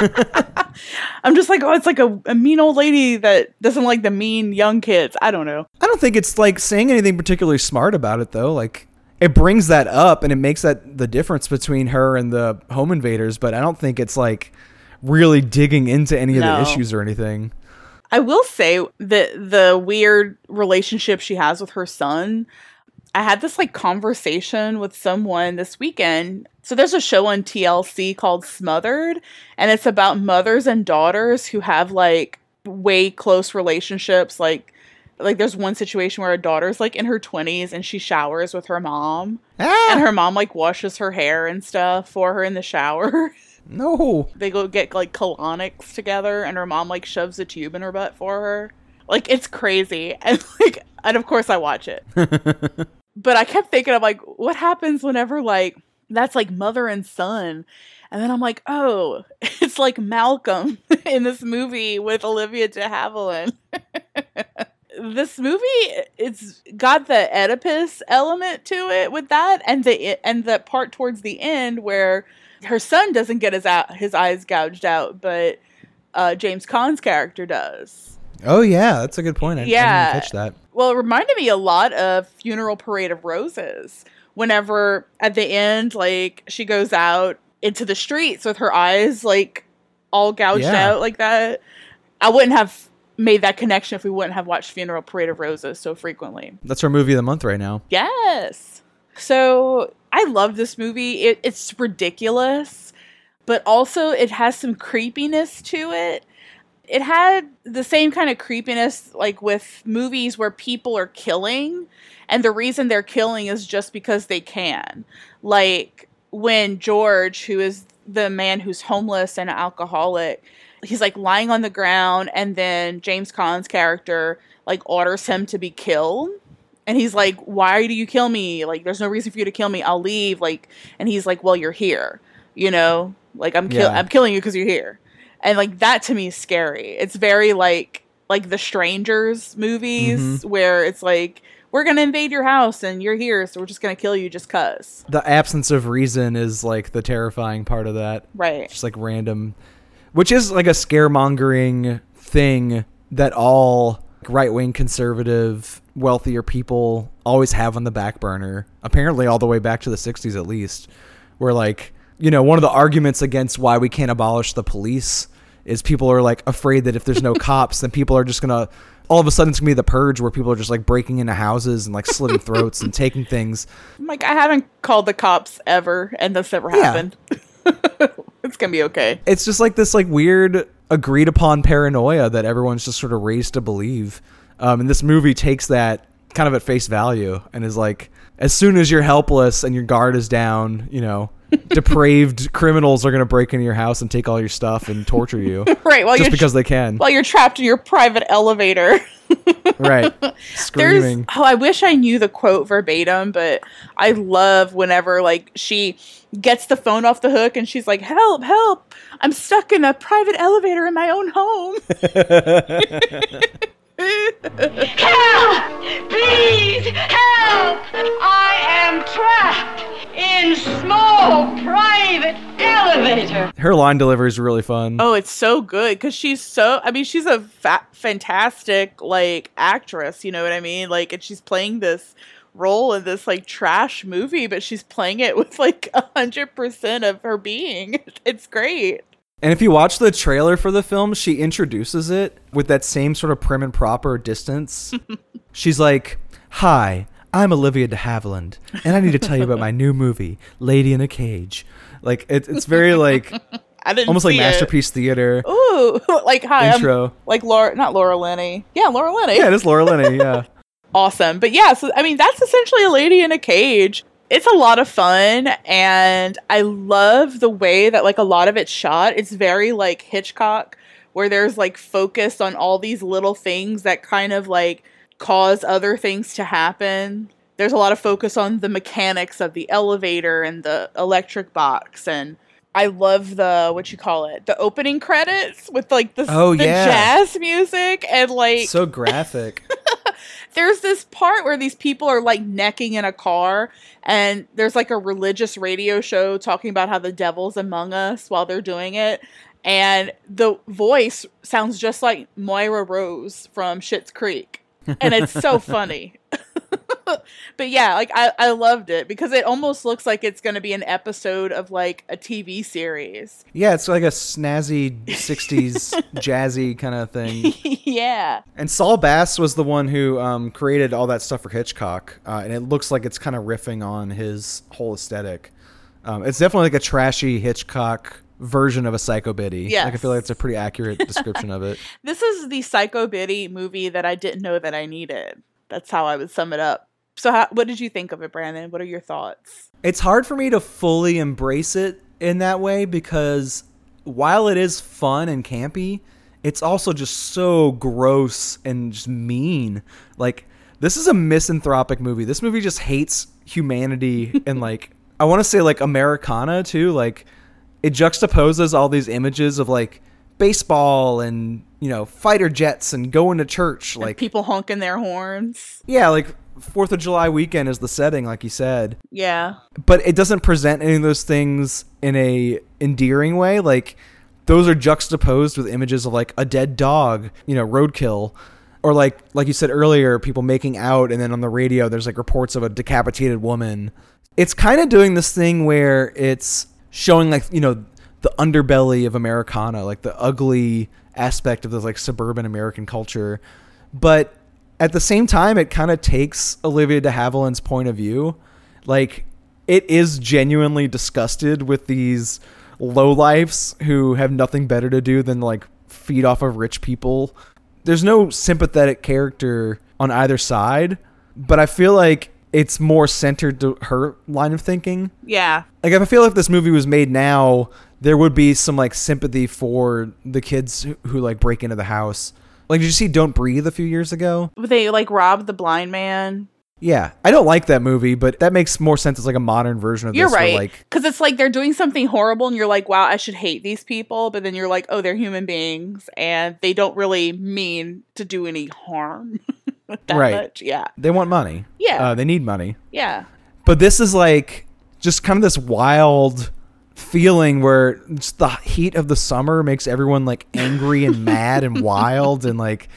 I'm just like, oh, it's like a, a mean old lady that doesn't like the mean young kids. I don't know. I don't think it's like saying anything particularly smart about it though. Like it brings that up and it makes that the difference between her and the home invaders, but I don't think it's like really digging into any of the issues or anything. I will say that the weird relationship she has with her son. I had this like conversation with someone this weekend. So there's a show on TLC called Smothered, and it's about mothers and daughters who have like way close relationships. Like, like there's one situation where a daughter's like in her 20s and she showers with her mom, and Ah, her mom like washes her hair and stuff for her in the shower. <laughs> no. they go get like colonics together and her mom like shoves a tube in her butt for her. Like it's crazy. <laughs> And like and of course i watch it. <laughs> But i kept thinking of like what happens whenever like that's like mother and son? And then i'm like oh it's like malcolm in this movie with olivia de havilland this movie it's got the oedipus element to it with that and the and the part towards the end where her son doesn't get his out, his eyes gouged out, but uh, James Caan's character does. Oh yeah, that's a good point. I, I Yeah. didn't catch that. Well, it reminded me a lot of Funeral Parade of Roses. Whenever at the end, like she goes out into the streets with her eyes like all gouged Yeah. out like that, I wouldn't have made that connection if we wouldn't have watched Funeral Parade of Roses so frequently. That's our movie of the month right now. Yes. So I love this movie. It, it's ridiculous, but also it has some creepiness to it. It had the same kind of creepiness like with movies where people are killing, and the reason they're killing is just because they can. Like when George, who is the man who's homeless and alcoholic, he's like lying on the ground, and then James Caan's character like orders him to be killed. And he's like why do you kill me? Like there's no reason for you to kill me. I'll leave. Like and he's like well you're here you know? Like i'm kill- Yeah. i'm killing you because you're here. And like that to me is scary. It's very like like the strangers movies Mm-hmm. where it's like we're gonna invade your house and you're here so we're just gonna kill you just cuz The absence of reason is like the terrifying part of that. right. Just like random which is like a scaremongering thing that all right wing conservative, wealthier people always have on the back burner. Apparently, all the way back to the 60s at least, where like, you know, one of the arguments against why we can't abolish the police is people are like afraid that if there's no <laughs> cops, then people are just going to all of a sudden it's gonna be the purge where people are just like breaking into houses and like slitting throats and taking things. I'm like, I haven't called the cops ever, and this never Yeah. happened. <laughs> <laughs> it's gonna be okay. It's just like this like weird agreed upon paranoia that everyone's just sort of raised to believe. Um, and this movie takes that kind of at face value and is like, as soon as you're helpless and your guard is down, you know, <laughs> depraved criminals are gonna break into your house and take all your stuff and torture you <laughs> Right, while just you're because they can. while you're trapped in your private elevator. <laughs> right, There's screaming. oh, I wish I knew the quote verbatim, but I love whenever like she gets the phone off the hook and she's like, "Help, help! I'm stuck in a private elevator in my own home." <laughs> Help! Please, help! I am trapped in small private elevator. Her line delivery is really fun. oh, it's so good because she's so. I mean, she's a fa- fantastic like actress. You know what I mean? Like, and she's playing this role in this like trash movie, but she's playing it <laughs> with like a hundred percent of her being. <laughs> It's great. And if you watch the trailer for the film, she introduces it with that same sort of prim and proper distance. <laughs> She's like, Hi, I'm Olivia de Havilland, and I need to tell you about my new movie, Lady in a Cage. Like, it, it's very like, <laughs> I didn't almost like see it. Masterpiece Theater. Ooh, <laughs> like hi, Intro. I'm like Laura, not Laura Linney. Yeah, Laura Linney. Yeah, it is Laura Linney, yeah. awesome. But yeah, so I mean, that's essentially a lady in a cage. It's a lot of fun, and I love the way that like a lot of it's shot. It's very like Hitchcock, where there's like focus on all these little things that kind of like cause other things to happen. There's a lot of focus on the mechanics of the elevator and the electric box and I love the what you call it, the opening credits with like the, Oh, the yeah. jazz music and like So graphic. <laughs> there's this part where these people are like necking in a car and there's like a religious radio show talking about how the devil's among us while they're doing it and the voice sounds just like Moira Rose from Schitt's Creek and it's so <laughs> funny <laughs> but yeah like I, I loved it because it almost looks like it's going to be an episode of like a tv series Yeah, it's like a snazzy <laughs> 60s jazzy kind of thing. <laughs> yeah And Saul Bass was the one who um, created all that stuff for Hitchcock, uh, and it looks like it's kind of riffing on his whole aesthetic. Um, it's definitely like a trashy Hitchcock version of a Psycho Biddy. like I feel like it's a pretty accurate description of it. This is the Psycho Biddy movie that I didn't know that I needed. That's how I would sum it up. So, how, what did you think of it, Brandon? What are your thoughts? It's hard for me to fully embrace it in that way because while it is fun and campy, it's also just so gross and just mean. Like this is a misanthropic movie. This movie just hates humanity <laughs> and like I want to say like Americana too. Like it juxtaposes all these images of like baseball and you know fighter jets and going to church. Like People honking their horns. yeah, like Fourth of July weekend is the setting, like you said. Yeah. but it doesn't present any of those things in a endearing way. Like those are juxtaposed with images of like a dead dog you know roadkill. Or like like you said earlier people making out and then on the radio there's like reports of a decapitated woman. It's kind of doing this thing where it's showing like you know the underbelly of americana like the ugly aspect of this like suburban american culture. But at the same time it kind of takes olivia de havilland's point of view like it is genuinely disgusted with these lowlifes who have nothing better to do than like feed off of rich people. There's no sympathetic character on either side, but I feel like it's more centered to her line of thinking. Yeah. Like if I feel like this movie was made now, there would be some like sympathy for the kids who, who like break into the house. Like did you see Don't Breathe a few years ago? They like robbed the blind man. Yeah, I don't like that movie, but that makes more sense as like a modern version of You're this. where, right. like Because it's like they're doing something horrible and you're like, wow, I should hate these people. But then you're like, oh, they're human beings and they don't really mean to do any harm <laughs> that Right. much. Yeah. they want money. Yeah. uh, they need money. Yeah. But this is like just kind of this wild feeling where the heat of the summer makes everyone like angry and mad and wild and like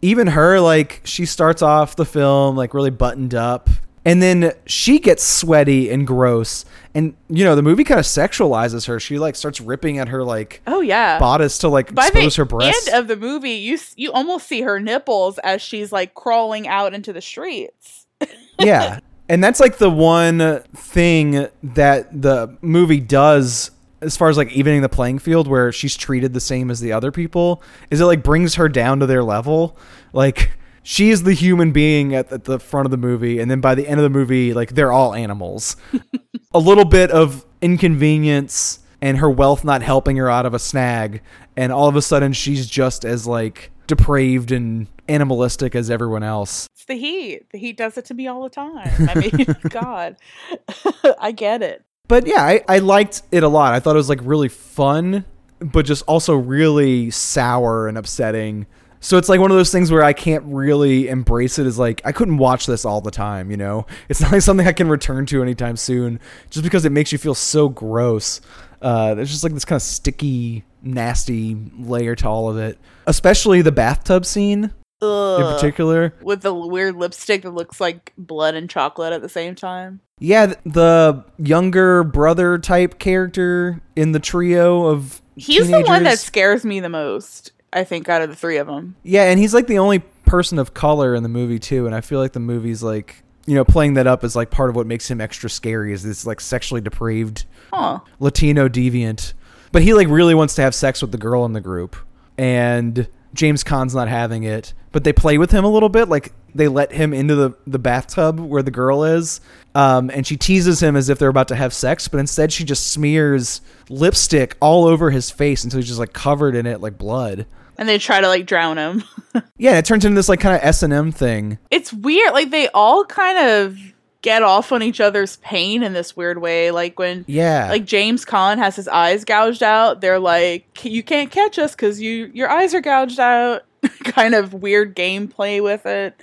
even her, like, she starts off the film like really buttoned up, and then she gets sweaty and gross. And you know, the movie kind of sexualizes her. She like starts ripping at her like Oh yeah. bodice to like By expose her breasts. end of the movie, you you almost see her nipples as she's like crawling out into the streets. <laughs> yeah. And that's like the one thing that the movie does as far as like evening the playing field where she's treated the same as the other people is it like brings her down to their level. Like she is the human being at, at the front of the movie and then by the end of the movie like they're all animals. <laughs> a little bit of inconvenience and her wealth not helping her out of a snag and all of a sudden she's just as like depraved and animalistic as everyone else. It's the heat. The heat does it to me all the time. I mean, <laughs> <laughs> God, <laughs> I get it. But yeah, I, I liked it a lot. I thought it was like really fun, but just also really sour and upsetting. So it's like one of those things where I can't really embrace it as like I couldn't watch this all the time, you know? It's not like something I can return to anytime soon just because it makes you feel so gross. Uh, there's just like this kind of sticky, nasty layer to all of it. Especially the bathtub scene in particular. With the weird lipstick that looks like blood and chocolate at the same time. Yeah, the younger brother type character in the trio of He's the one that scares me the most. I think out of the three of them. Yeah, and he's like the only person of color in the movie too, and I feel like the movie's like you know playing that up as like part of what makes him extra scary is this like sexually depraved Huh. Latino deviant. But he like really wants to have sex with the girl in the group, and James Caan's not having it. But they play with him a little bit, like they let him into the the bathtub where the girl is, um, and she teases him as if they're about to have sex, but instead she just smears lipstick all over his face until he's just like covered in it like blood. And they try to like drown him. <laughs> Yeah, it turns into this like kind of S and M thing. it's weird. Like they all kind of get off on each other's pain in this weird way. Like when Yeah, like James Caan has his eyes gouged out, they're like, "You can't catch us because you your eyes are gouged out." <laughs> kind of weird gameplay with it.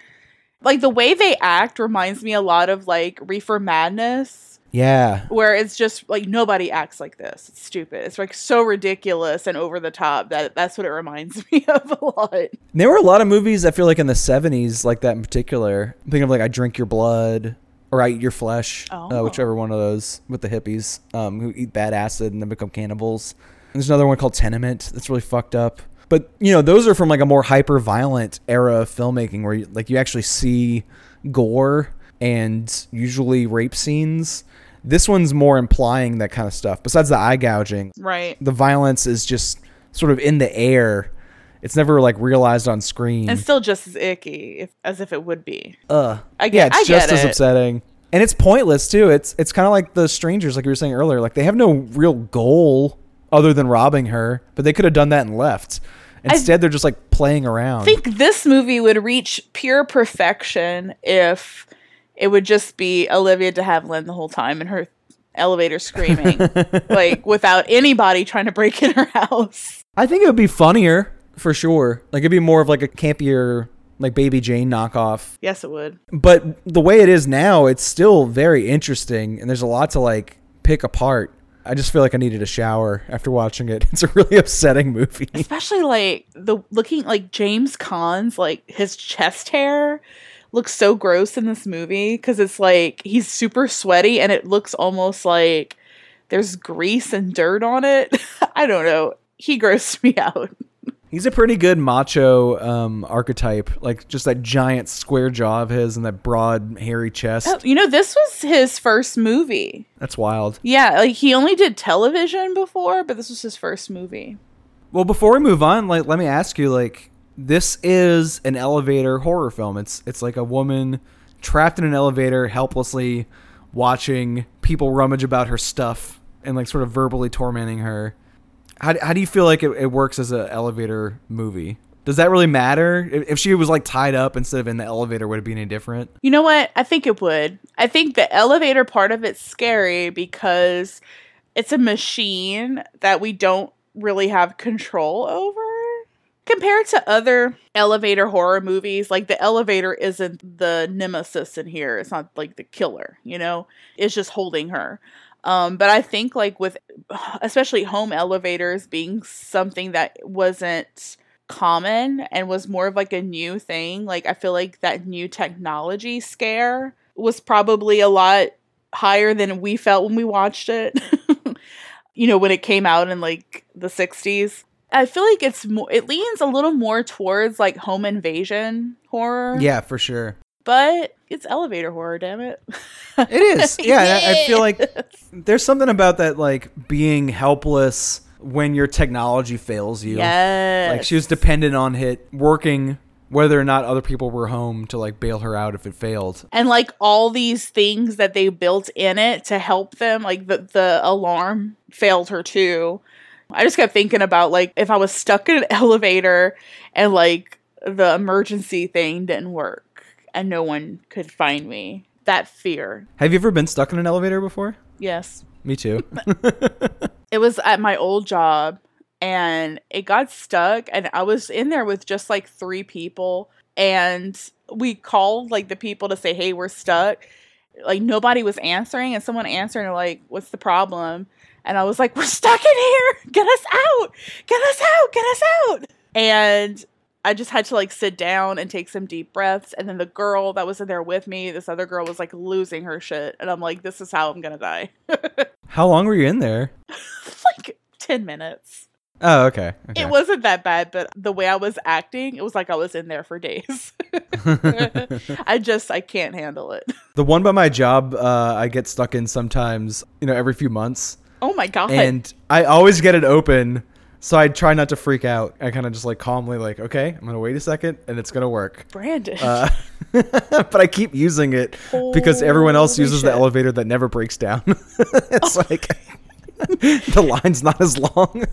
Like the way they act reminds me a lot of like Reefer Madness, yeah, where it's just like nobody acts like this. It's stupid. It's like so ridiculous and over the top that that's what it reminds <laughs> me of a lot. there were a lot of movies I feel like in the '70s like that in particular. I'm thinking of like I Drink Your Blood or I Eat Your Flesh, uh, Oh. whichever one of those with the hippies um, who eat bad acid and then become cannibals. And there's another one called Tenement that's really fucked up. But you know, those are from like a more hyper violent era of filmmaking where you, like you actually see gore and usually rape scenes. This one's more implying that kind of stuff. Besides the eye gouging, Right. the violence is just sort of in the air. It's never like realized on screen. And still just as icky if, as if it would be. Ugh. I yeah, it's I just get as it. upsetting. And it's pointless too. It's it's kind of like the strangers, like you were saying earlier. Like they have no real goal other than robbing her, but they could have done that and left. Instead, they're just like playing around. I think this movie would reach pure perfection if it would just be Olivia de Havilland the whole time in her elevator screaming, <laughs> like without anybody trying to break in her house. I think it would be funnier for sure. Like it'd be more of like a campier, like Baby Jane knockoff. Yes, it would. but the way it is now, it's still very interesting, and there's a lot to like pick apart. I just feel like I needed a shower after watching it. <laughs> It's a really upsetting movie. Especially like the looking like James Caan's like his chest hair looks so gross in this movie because it's like he's super sweaty and it looks almost like there's grease and dirt on it. <laughs> I don't know. He grossed me <laughs> out. He's a pretty good macho um, archetype, like just that giant square jaw of his and that broad, hairy chest. Oh, you know, this was his first movie. That's wild. Yeah, like he only did television before, but this was his first movie. Well, before we move on, like let me ask you, like this is an elevator horror film. It's it's like a woman trapped in an elevator, helplessly watching people rummage about her stuff and like sort of verbally tormenting her. How, how do you feel like it, it works as an elevator movie? Does that really matter? If, she was like tied up instead of in the elevator, would it be any different? You know what? I think it would. I think the elevator part of it's scary because it's a machine that we don't really have control over. Compared to other elevator horror movies, like the elevator isn't the nemesis in here. It's not like the killer, you know? It's just holding her. Um, but I think like with <sighs> especially home elevators being something that wasn't common and was more of like a new thing. Like I feel like that new technology scare was probably a lot higher than we felt when we watched it. <laughs> you know, when it came out in like the 60s. I feel like it's more it leans a little more towards like home invasion horror. Yeah, for sure. But it's elevator horror, damn it. It is. <laughs> Yeah, and I, I feel like there's something about that like being helpless when your technology fails you. Yes. Like she was dependent on it working whether or not other people were home to like bail her out if it failed. and like all these things that they built in it to help them like the the alarm failed her too i just kept thinking about like if i was stuck in an <laughs> elevator and like the emergency thing didn't work and no one could find me. That fear. Have you ever been stuck in an elevator before? yes. Me too. <laughs> <laughs> it was at my old job and it got stuck and i was in there with just like three people and we called like the people to say hey we're stuck. Like nobody was answering and someone answered and like what's the problem? And i was like we're stuck in here. <laughs> Get us out. Get us out. Get us out. And i just had to like sit down and take some deep breaths and then the girl that was in there with me this other girl was like losing her shit and i'm like this is how i'm gonna die <laughs> How long were you in there? <laughs> like 10 minutes Oh, okay. okay. It wasn't that bad, but the way I was acting, it was like I was in there for days. <laughs> I just I can't handle it. the one by my job uh, I get stuck in sometimes, you know, every few months. Oh my god. And I always get it open, so I try not to freak out. I kind of just like calmly like, okay, I'm going to wait a second and it's going to work. Brandon. Uh, <laughs> but I keep using it because everyone else Holy uses the elevator that never breaks down. <laughs> it's like <laughs> the line's not as long.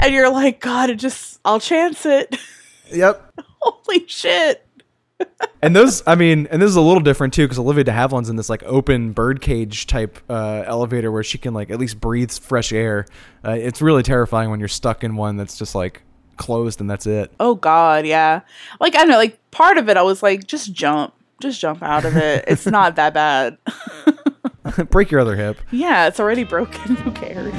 and you're like, God, it just I'll chance it. yep. Holy shit. And those, I mean, and this is a little different too because Olivia de Havilland's in this like open birdcage type uh, elevator where she can like at least breathe fresh air. Uh, it's really terrifying when you're stuck in one that's just like closed and that's it. Oh god, yeah. Like I don't know, like part of it I was like, just jump. Just jump out of it. It's <laughs> not that bad. Break your other hip. <laughs> yeah, it's already broken. <laughs> Who cares?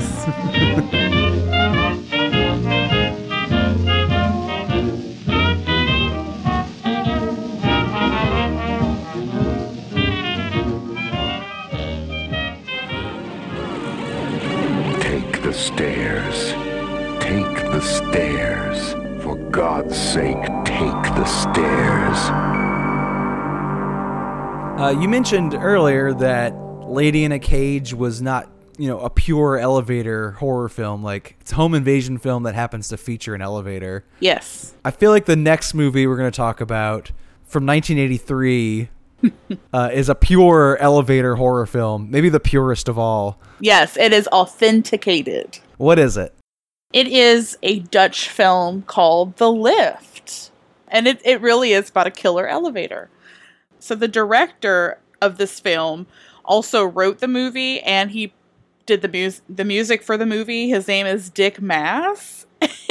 The stairs. Take the stairs. For God's sake, take the stairs. Uh, you mentioned earlier that Lady in a Cage was not, you know, a pure elevator horror film. Like it's a home invasion film that happens to feature an elevator. Yes. I feel like the next movie we're going to talk about from 1983 <laughs> uh, is a pure elevator horror film, maybe the purest of all. Yes, it is authenticated. What is it? It is a Dutch film called The Lift. And it, it really is about a killer elevator. So the director of this film also wrote the movie and he did the mus- the music for the movie. His name is Dick Maas. <laughs>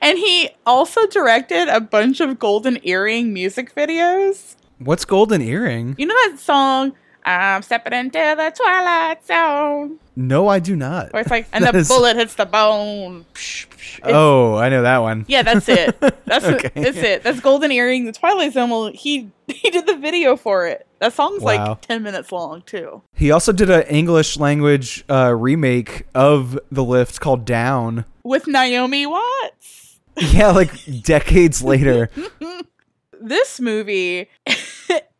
and he also directed a bunch of golden earring music videos. What's Golden Earring? You know that song I'm stepping into the twilight zone. No, I do not. Where it's like, <laughs> and the is- bullet hits the bone. It's- Oh, I know that one. yeah, that's it. <laughs> That's Okay. it. That's it. That's Golden Earring, the Twilight Zone. Well, he <laughs> he did the video for it. That song's Wow. like ten minutes long too. He also did an English language uh, remake of The Lift called Down. With Naomi Watts. Yeah, like decades later. This movie,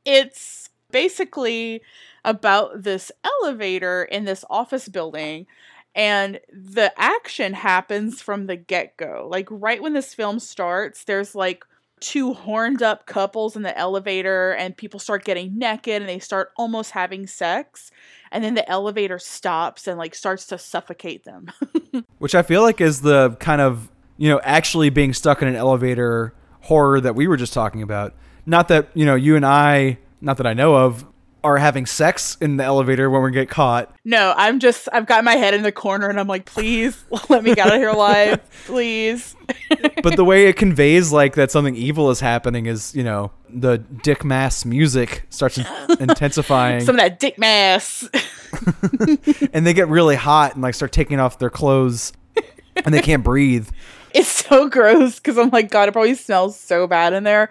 it's basically about this elevator in this office building. And the action happens from the get go. Like, right when this film starts, there's like two horned up couples in the elevator, and people start getting naked and they start almost having sex. And then the elevator stops and like starts to suffocate them. <laughs> which I feel like is the kind of you know actually being stuck in an elevator horror that we were just talking about. Not that you know you and I, not that I know of, are having sex in the elevator when we get caught. no, I'm just, I've got my head in the corner and I'm like, please <laughs> let me get out of here alive. <laughs> Please. But the way it conveys like that something evil is happening is you know the Dick Maas music starts <laughs> intensifying, Some of that dick mass. and they get really hot and like start taking off their clothes. and they can't breathe. It's so gross because I'm like, God, it probably smells so bad in there.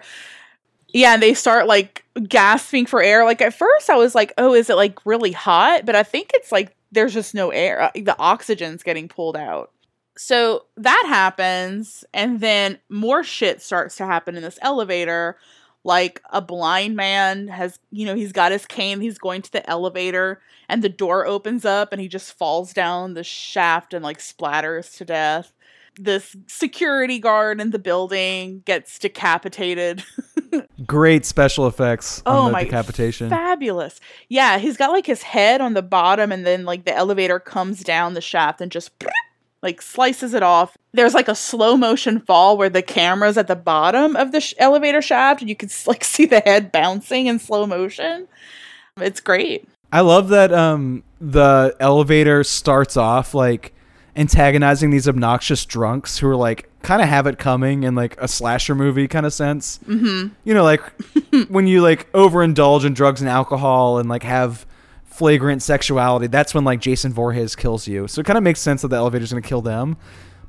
Yeah, and they start like gasping for air. Like at first, I was like, oh, is it like really hot? But I think it's like there's just no air. Uh, The oxygen's getting pulled out. So that happens, and then more shit starts to happen in this elevator. Like a blind man has, you know, he's got his cane, he's going to the elevator, and the door opens up, and he just falls down the shaft and like splatters to death. This security guard in the building gets decapitated. <laughs> Great special effects on Oh the my decapitation. Fabulous. Yeah, he's got like his head on the bottom, and then like the elevator comes down the shaft and just <laughs> like slices it off. There's like a slow motion fall where the camera's at the bottom of the sh- elevator shaft, and you can <laughs> like see the head bouncing in slow motion. It's great. I love that um the elevator starts off like antagonizing these obnoxious drunks who are like kind of have it coming in like a slasher movie kind of sense. Mm-hmm. You know, like <laughs> when you like overindulge in drugs and alcohol and like have flagrant sexuality, that's when like Jason Voorhees kills you. So it kind of makes sense that the elevator's gonna kill them.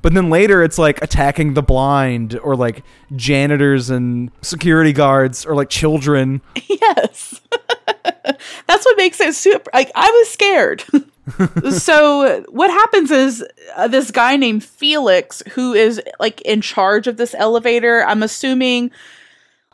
But then later it's like attacking the blind or like janitors and security guards or like children. <laughs> yes. <laughs> That's what makes it super. Like, I was scared. <laughs> so, what happens is uh, this guy named Felix, who is like in charge of this elevator, I'm assuming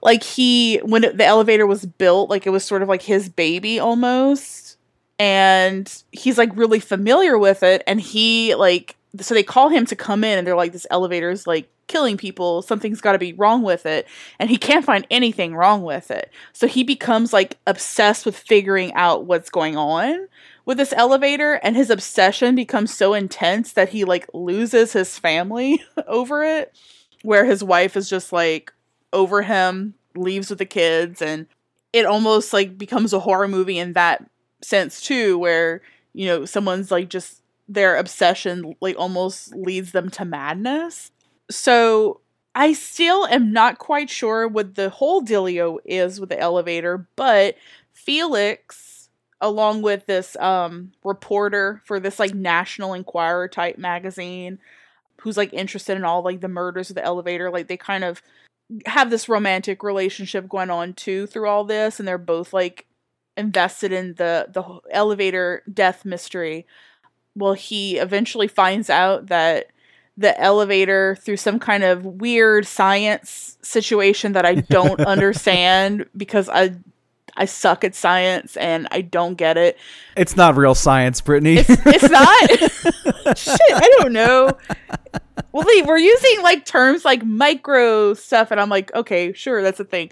like he, when it, the elevator was built, like it was sort of like his baby almost. And he's like really familiar with it. And he, like, so they call him to come in and they're like, this elevator is like killing people. Something's got to be wrong with it. And he can't find anything wrong with it. So he becomes like obsessed with figuring out what's going on with this elevator. And his obsession becomes so intense that he like loses his family <laughs> over it, where his wife is just like over him, leaves with the kids. And it almost like becomes a horror movie in that sense too, where, you know, someone's like just their obsession like almost leads them to madness. So I still am not quite sure what the whole dealio is with the elevator, but Felix, along with this um reporter for this like National Enquirer type magazine, who's like interested in all like the murders of the elevator, like they kind of have this romantic relationship going on too through all this, and they're both like invested in the the elevator death mystery. Well, he eventually finds out that the elevator through some kind of weird science situation that I don't <laughs> understand because I I suck at science and I don't get it. It's not real science, Britnee. It's, it's <laughs> not. <laughs> Shit, I don't know. Well, they- we're using like terms like micro stuff, and I'm like, okay, sure, that's a thing.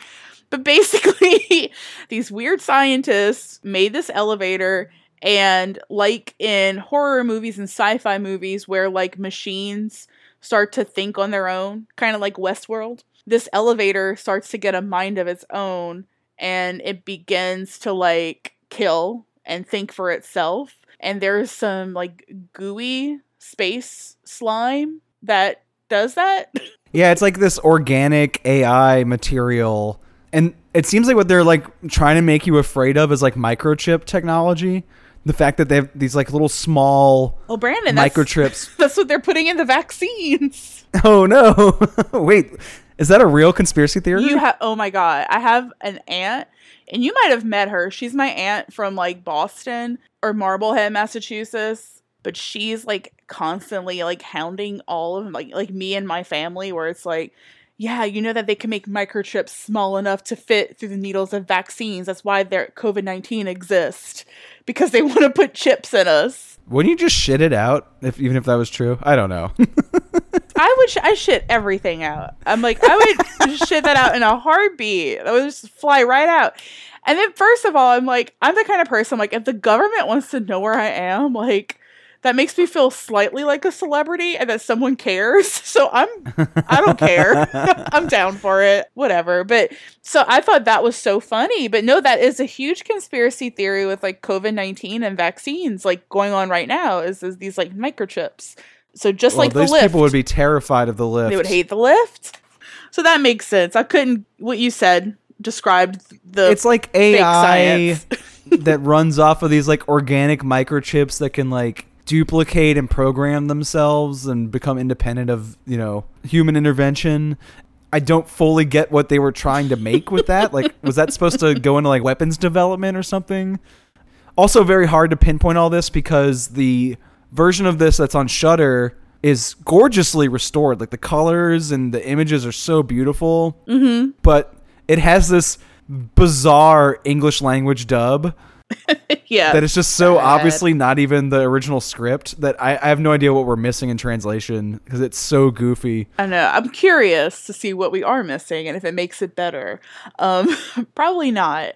But basically, <laughs> these weird scientists made this elevator, and like in horror movies and sci fi movies where like machines start to think on their own, kind of like Westworld, this elevator starts to get a mind of its own and it begins to like kill and think for itself. And there's some like gooey space slime that does that. <laughs> Yeah, it's like this organic AI material. And it seems like what they're like trying to make you afraid of is like microchip technology. The fact that they have these like little small Oh, Brandon, that's, microchips. <laughs> that's what they're putting in the vaccines. Oh no. <laughs> Wait, is that a real conspiracy theory? You have, oh my God, I have an aunt, and you might have met her. She's my aunt from like Boston or Marblehead, Massachusetts. But she's like constantly like hounding all of like like me and my family, where it's like, yeah, you know that they can make microchips small enough to fit through the needles of vaccines. That's why their COVID nineteen exists because they <laughs> want to put chips in us. Wouldn't you just shit it out if even if that was true? I don't know. <laughs> I would sh- I shit everything out. I'm like I would shit that out in a heartbeat. That would just fly right out. And then first of all, I'm like I'm the kind of person like if the government wants to know where I am, like that makes me feel slightly like a celebrity and that someone cares. <laughs> So I'm I don't care. <laughs> I'm down for it. Whatever. But so I thought that was so funny. But no, that is a huge conspiracy theory with like COVID-19 and vaccines like going on right now is, is these like microchips. So just well, like the those lift. people would be terrified of the lift. They would hate the lift. So that makes sense. I couldn't what you said described the it's like fake AI science. <laughs> that runs off of these like organic microchips that can like duplicate and program themselves and become independent of, you know, human intervention. I don't fully get what they were trying to make with that. Like, <laughs> was that supposed to go into like weapons development or something? Also, very hard to pinpoint all this because the version of this that's on Shudder is gorgeously restored. Like the colors and the images are so beautiful, mm-hmm. but it has this bizarre English language dub <laughs> yeah. that is just so bad. obviously not even the original script that I, I have no idea what we're missing in translation because it's so goofy. I know. I'm curious to see what we are missing and if it makes it better. Um, <laughs> probably not.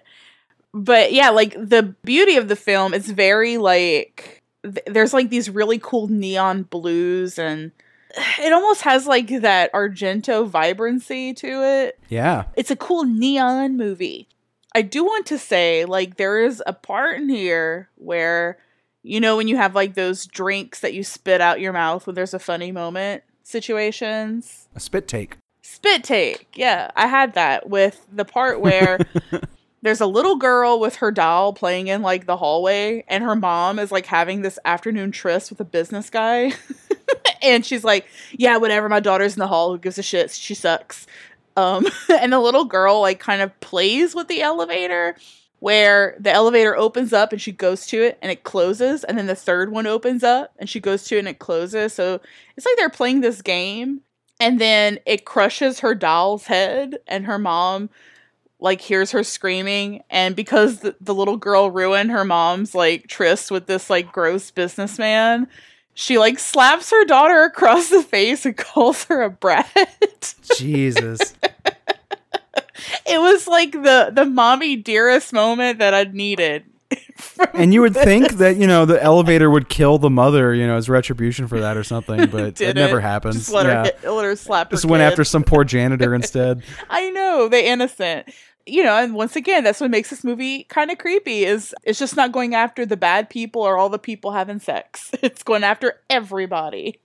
But yeah, like the beauty of the film is very like th- there's like these really cool neon blues and <sighs> it almost has like that Argento vibrancy to it. Yeah. It's a cool neon movie. I do want to say, like, there is a part in here where, you know, when you have like those drinks that you spit out your mouth when there's a funny moment situations. A spit take. Spit take. Yeah, I had that with the part where <laughs> there's a little girl with her doll playing in like the hallway, and her mom is like having this afternoon tryst with a business guy. <laughs> and she's like, Yeah, whatever, my daughter's in the hall, who gives a shit? She sucks. Um, <laughs> and the little girl like kind of plays with the elevator where the elevator opens up and she goes to it and it closes and then the third one opens up and she goes to it and it closes. So it's like they're playing this game and then it crushes her doll's head and her mom like hears her screaming. And because the, the little girl ruined her mom's like tryst with this like gross businessman she like slaps her daughter across the face and calls her a brat Jesus. <laughs> it was like the the mommy dearest moment that i needed and you would this. think that, you know, the elevator would kill the mother, you know, as retribution for that or something, <laughs> but it never happens. Just let yeah. her hit, let her slap her Just went kid. after some poor janitor instead. <laughs> I know they innocent. You know, and once again, that's what makes this movie kind of creepy. Is it's just not going after the bad people or all the people having sex. <laughs> It's going after everybody.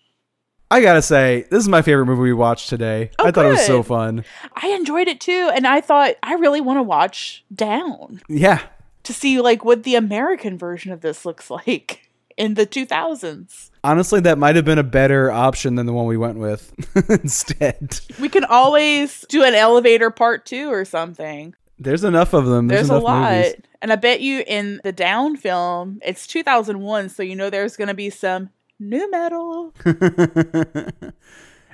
I gotta say, this is my favorite movie we watched today. Oh, I thought it was so fun. I enjoyed it too, and I thought I really want to watch Down Yeah. to see like what the American version of this looks <laughs> like in the 2000s. Honestly, that might have been a better option than the one we went with <laughs> instead. We can always do an elevator part two or something. There's enough of them. There's, There's, a lot. movies. And I bet you in the Down film, it's 2001, so you know there's going to be some nu metal. <laughs>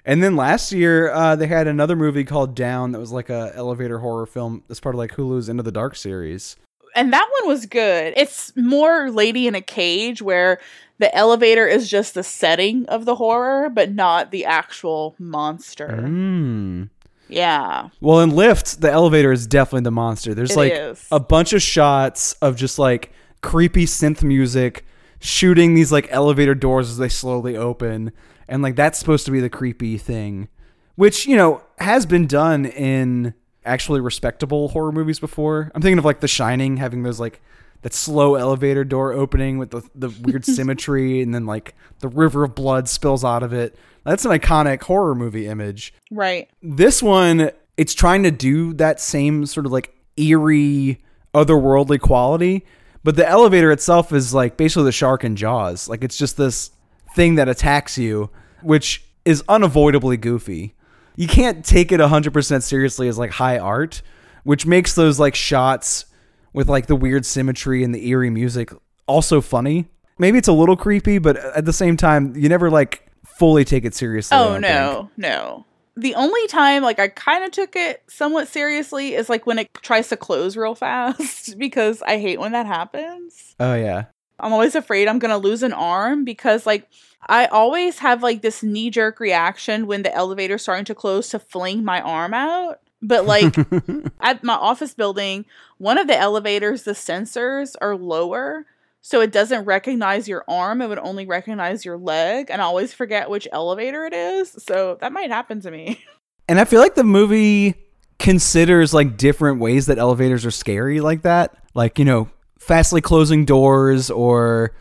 And then last year, uh, they had another movie called Down that was like a elevator horror film. That's part of like Hulu's Into the Dark series. and that one was good. It's more Lady in a Cage, where the elevator is just the setting of the horror, but not the actual monster. Mm. Yeah. Well, in Lift, the elevator is definitely the monster. There's It like is. a bunch of shots of just like creepy synth music shooting these like elevator doors as they slowly open. And like that's supposed to be the creepy thing, which, you know, has been done in actually respectable horror movies before. I'm thinking of like The Shining having those like that slow elevator door opening with the, the weird <laughs> symmetry and then like the river of blood spills out of it. That's an iconic horror movie image Right. this one it's trying to do that same sort of like eerie otherworldly quality but the elevator itself is like basically the shark in jaws like it's just this thing that attacks you which is unavoidably goofy you can't take it 100% seriously as like high art which makes those like shots with like the weird symmetry and the eerie music also funny maybe it's a little creepy but at the same time you never like fully take it seriously Oh don't think. no, no. The only time like I kind of took it somewhat seriously is like when it tries to close real <laughs> fast because I hate when that happens. oh yeah I'm always afraid I'm going to lose an arm because like I always have like this knee jerk reaction when the elevator's starting to close to fling my arm out. But like <laughs> at my office building, one of the elevators, the sensors are lower. So it doesn't recognize your arm, it would only recognize your leg. And I always forget which elevator it is. So that might happen to me. <laughs> And I feel like the movie considers like different ways that elevators are scary like that. Like, you know, fastly closing doors or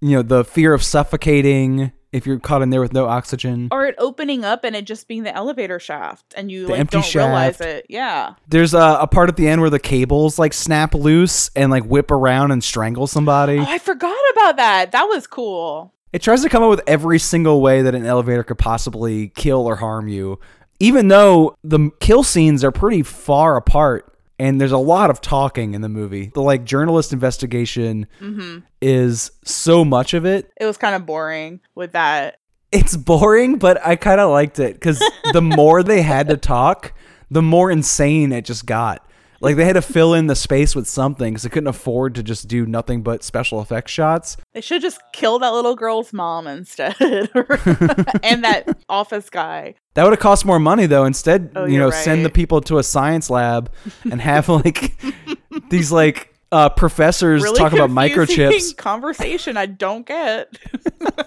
you know, the fear of suffocating if you're caught in there with no oxygen. or it opening up and it just being the elevator shaft and you The like empty don't realize it. Yeah. There's a, a part at the end where the cables like snap loose and like whip around and strangle somebody. Oh, I forgot about that. That was cool. It tries to come up with every single way that an elevator could possibly kill or harm you, even though the kill scenes are pretty far apart and there's a lot of talking in the movie. The like journalist investigation mm-hmm. is so much of it. It was kind of boring with that. It's boring, but I kind of liked it because <laughs> the more they had to talk, the more insane it just got. Like they had to fill in the space with something because they couldn't afford to just do nothing but special effects shots. They should just kill that little girl's mom instead, <laughs> and that office guy. That would have cost more money though. Instead, Oh, you know, send the people to a science lab and have like <laughs> these like uh, professors Really talk about microchips. Conversation I don't get.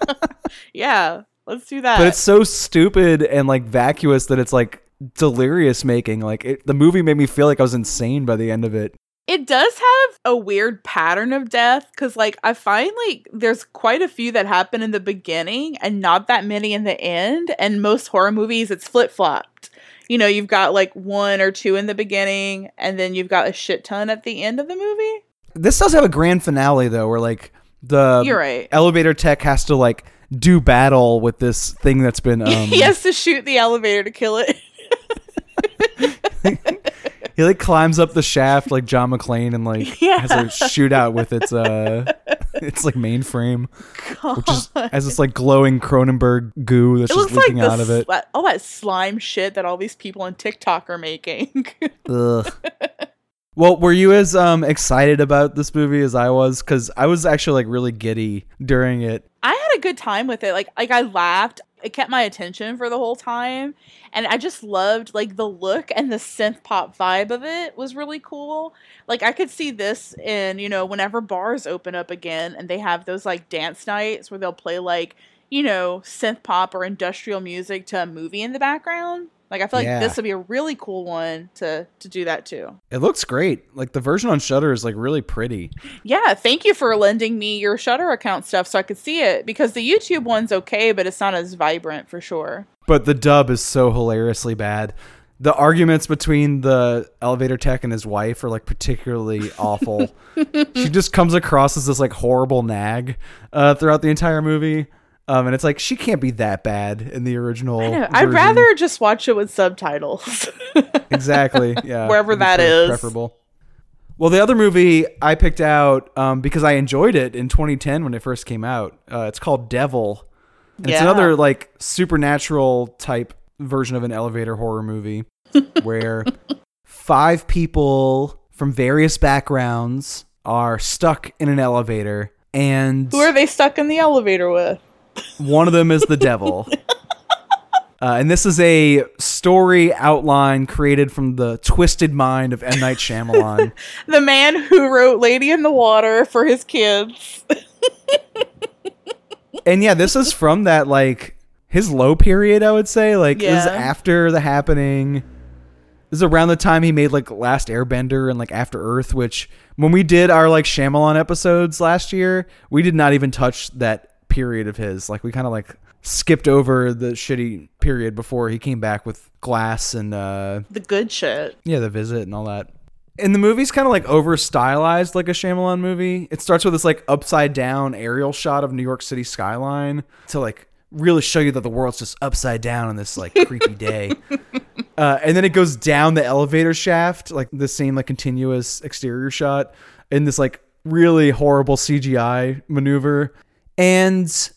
<laughs> yeah, let's do that. But it's so stupid and like vacuous that it's like delirious making. Like it, the movie made me feel like I was insane by the end of it. It does have a weird pattern of death because, like, I find like there's quite a few that happen in the beginning and not that many in the end. And most horror movies, it's flip flopped. You know, you've got like one or two in the beginning, and then you've got a shit ton at the end of the movie. This does have a grand finale though, where like the You're right. elevator tech has to like do battle with this thing that's been <laughs> um he has to shoot the elevator to kill it. <laughs> he like climbs up the shaft like John McClane and like <laughs> Yeah. has a shootout with its uh <laughs> it's like mainframe which is has this like glowing Cronenberg goo that's It just looks like leaking out of it. all that slime shit that all these people on TikTok are making. Ugh. Well, were you as um excited about this movie as I was? Because I was actually like really giddy during it. I had a good time with it. Like like I laughed. It kept my attention for the whole time. And I just loved like the look and the synth pop vibe of it was really cool. Like I could see this in, you know, whenever bars open up again and they have those like dance nights where they'll play like, you know, synth pop or industrial music to a movie in the background. Like I feel like Yeah. this would be a really cool one to to do that too. It looks great. Like the version on Shudder is like really pretty. Yeah, thank you for lending me your Shudder account stuff so I could see it because the YouTube one's okay, but it's not as vibrant for sure. But the dub is so hilariously bad. The arguments between the elevator tech and his wife are like particularly awful. <laughs> she just comes across as this like horrible nag uh, throughout the entire movie. Um, and it's like she can't be that bad in the original. I. I'd rather just watch it with subtitles. <laughs> exactly yeah Wherever that is. preferable well the other movie i picked out um, because i enjoyed it in 2010 when it first came out uh, it's called devil and it's another like supernatural type version of an elevator horror movie <laughs> where five people from various backgrounds are stuck in an elevator and Who are they stuck in the elevator with? One of them is the devil. <laughs> Uh, and this is a story outline created from the twisted mind of M. Night Shyamalan. <laughs> The man who wrote Lady in the Water for his kids. <laughs> and yeah, this is from that, like, his low period, I would say. Like, this is after the happening. This is around the time he made, like, Last Airbender and, like, After Earth, which, when we did our, like, Shyamalan episodes last year, we did not even touch that period of his. Like, we kind of, like, skipped over the shitty period before he came back with Glass and, uh, The good shit. Yeah, the visit and all that. And the movie's kind of like over stylized like a Shyamalan movie. It starts with this like upside down aerial shot of New York City skyline to like really show you that the world's just upside down on this like creepy day. <laughs> Uh, and then it goes down the elevator shaft, like the same like continuous exterior shot in this like really horrible CGI maneuver. And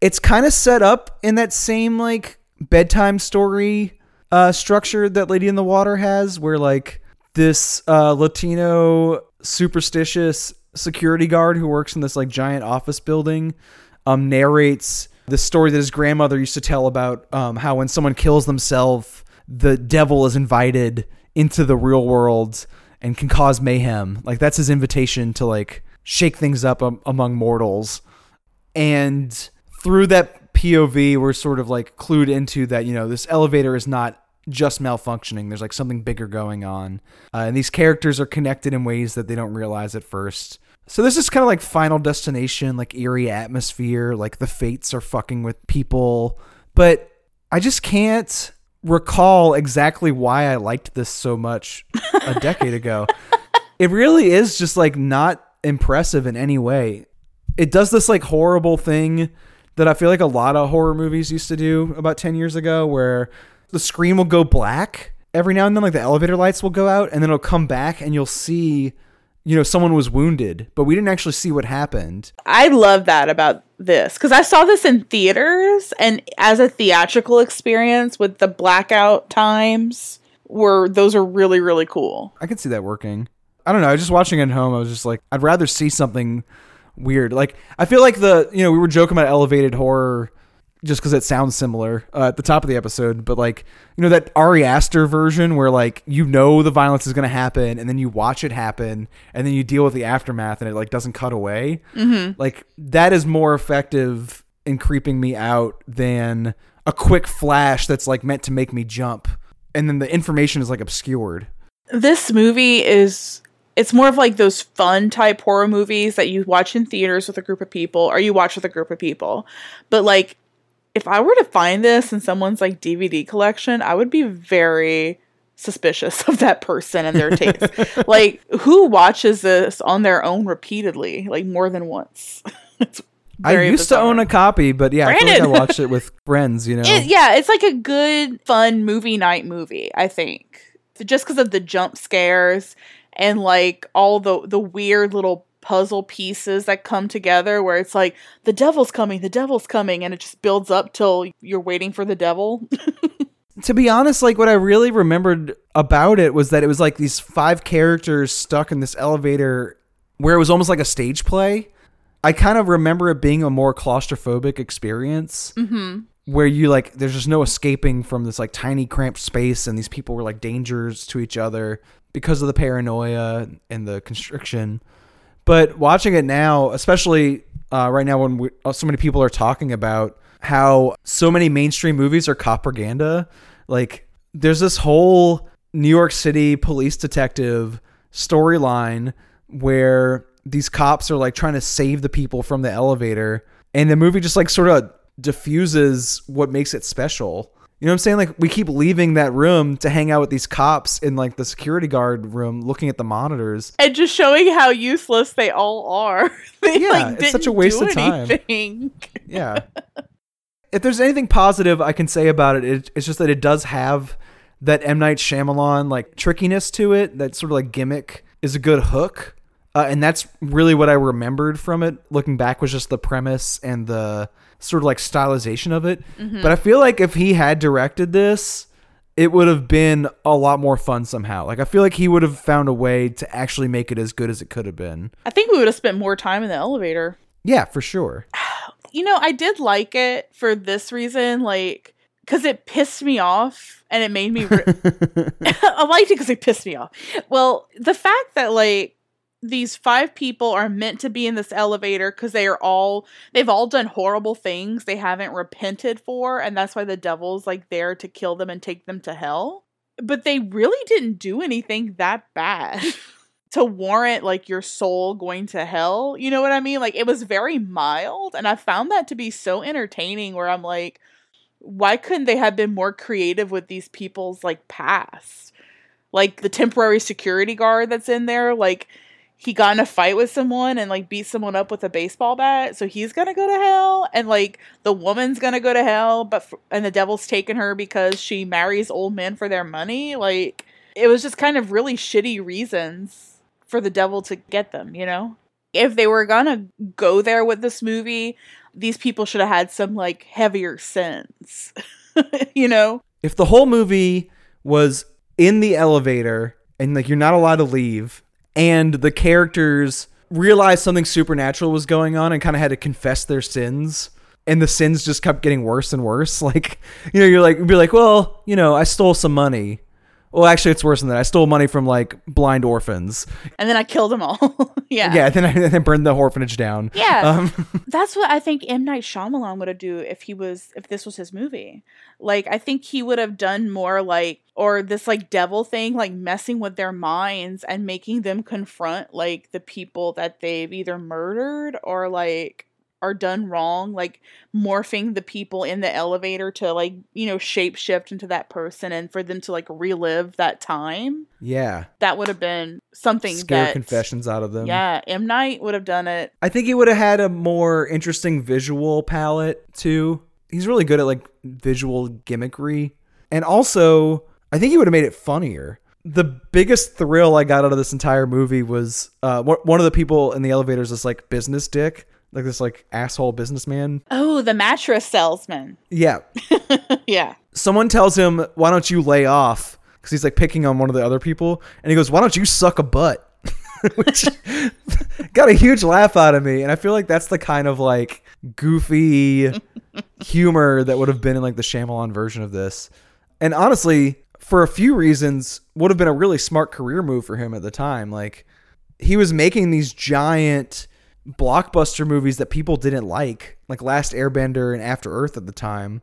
it's kind of set up in that same like bedtime story uh, structure that Lady in the Water has, where like this uh, Latino superstitious security guard who works in this like giant office building um, narrates the story that his grandmother used to tell about um, how when someone kills themselves, the devil is invited into the real world and can cause mayhem. Like that's his invitation to like shake things up um, among mortals and through that POV, we're sort of like clued into that you know this elevator is not just malfunctioning. There's like something bigger going on, uh, and these characters are connected in ways that they don't realize at first. So this is kind of like Final Destination, like eerie atmosphere. Like the fates are fucking with people, but I just can't recall exactly why I liked this so much a decade ago. <laughs> It really is just like not impressive in any way it does this like horrible thing that I feel like a lot of horror movies used to do about 10 years ago where the screen will go black every now and then like the elevator lights will go out and then it'll come back and you'll see you know someone was wounded but we didn't actually see what happened I love that about this because I saw this in theaters and as a theatrical experience with the blackout times were those are really really cool. i could see that working i don't know i was just watching it at home i was just like i'd rather see something weird. Like i feel like the you know we were joking about elevated horror just because it sounds similar uh, at the top of the episode but like you know that ari aster version where like you know the violence is going to happen and then you watch it happen and then you deal with the aftermath and it like doesn't cut away. Mm-hmm. like that is more effective in creeping me out than a quick flash that's like meant to make me jump and then the information is like obscured. This movie is it's more of like those fun type horror movies that you watch in theaters with a group of people or you watch with a group of people. But like if I were to find this in someone's like DVD collection, I would be very suspicious <laughs> of that person and their taste. <laughs> like who watches this on their own repeatedly, like more than once? <laughs> It's I used to own a copy, but yeah, I feel like I watched it with friends. You know, It, yeah, it's like a good, fun movie night movie. I think just because of the jump scares and like all the the weird little puzzle pieces that come together, where it's like the devil's coming, the devil's coming, and it just builds up till you're waiting for the devil. <laughs> to be honest, like what I really remembered about it was that it was like these five characters stuck in this elevator where it was almost like a stage play. I kind of remember it being a more claustrophobic experience mm-hmm. where you like there's just no escaping from this like tiny cramped space and these people were like dangers to each other because of the paranoia and the constriction. But watching it now, especially uh, right now when we, uh, so many people are talking about how so many mainstream movies are propaganda, like there's this whole New York City police detective storyline where these cops are like trying to save the people from the elevator, and the movie just like sort of diffuses what makes it special. You know what I'm saying? Like we keep leaving that room to hang out with these cops in like the security guard room looking at the monitors. and just showing how useless they all are. <laughs> they Yeah, like it's such a waste of time. anything. <laughs> Yeah. if there's anything positive I can say about it, it, it's just that it does have that M Night Shyamalan like trickiness to it. That sort of like gimmick is a good hook, uh, and that's really what I remembered from it. Looking back, was just the premise and the sort of like stylization of it. Mm-hmm. But I feel like if he had directed this, it would have been a lot more fun somehow. Like I feel like he would have found a way to actually make it as good as it could have been. I think we would have spent more time in the elevator. Yeah, for sure. <sighs> you know, I did like it for this reason, like, because it pissed me off and it made me. Re- <laughs> <laughs> I liked it because it pissed me off. Well, the fact that, like, these five people are meant to be in this elevator because they are all, they've all done horrible things they haven't repented for, and that's why the devil's, like, there to kill them and take them to hell. But they really didn't do anything that bad. <laughs> to warrant like your soul going to hell. You know what I mean? Like it was very mild and I found that to be so entertaining where I'm like why couldn't they have been more creative with these people's like past? Like the temporary security guard that's in there like he got in a fight with someone and like beat someone up with a baseball bat, so he's gonna go to hell, and like the woman's gonna go to hell, but f- and the devil's taking her because she marries old men for their money. Like it was just kind of really shitty reasons for the devil to get them, you know? If they were gonna go there with this movie, these people should have had some like heavier sins. <laughs> you know? if the whole movie was in the elevator and like you're not allowed to leave and the characters realized something supernatural was going on and kind of had to confess their sins. And the sins just kept getting worse and worse. <laughs> Like you know you're like be like well you know i stole some money well actually it's worse than that i stole money from like blind orphans And then I killed them all. <laughs> yeah. yeah then i then burned the orphanage down Yeah. um, <laughs> That's what I think M Night Shyamalan would have do if he was if this was his movie. Like I think he would have done more like or this like devil thing like messing with their minds and making them confront like the people that they've either murdered or like are done wrong, like morphing the people in the elevator to like, you know, shape shift into that person and for them to like relive that time. Yeah. That would have been something Scare that confessions out of them. Yeah, M Night would have done it. I think he would have had a more interesting visual palette too. He's really good at like visual gimmickry. And also, I think he would have made it funnier. The biggest thrill I got out of this entire movie was uh, one one of the people in the elevator is this like business dick, like this like asshole businessman. Oh, the mattress salesman. Yeah, <laughs> yeah. someone tells him, "Why don't you lay off?" Because he's like picking on one of the other people, and he goes, "Why don't you suck a butt?" <laughs> Which <laughs> got a huge laugh out of me, and I feel like that's the kind of like goofy humor that would have been in like the Shyamalan version of this. And honestly, for a few reasons, would have been a really smart career move for him at the time. Like he was making these giant blockbuster movies that people didn't like, like Last Airbender and After Earth at the time.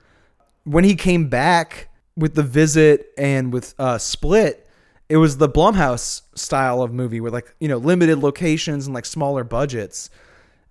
When he came back with The Visit and with uh, Split, it was the Blumhouse style of movie with like, you know, limited locations and like smaller budgets.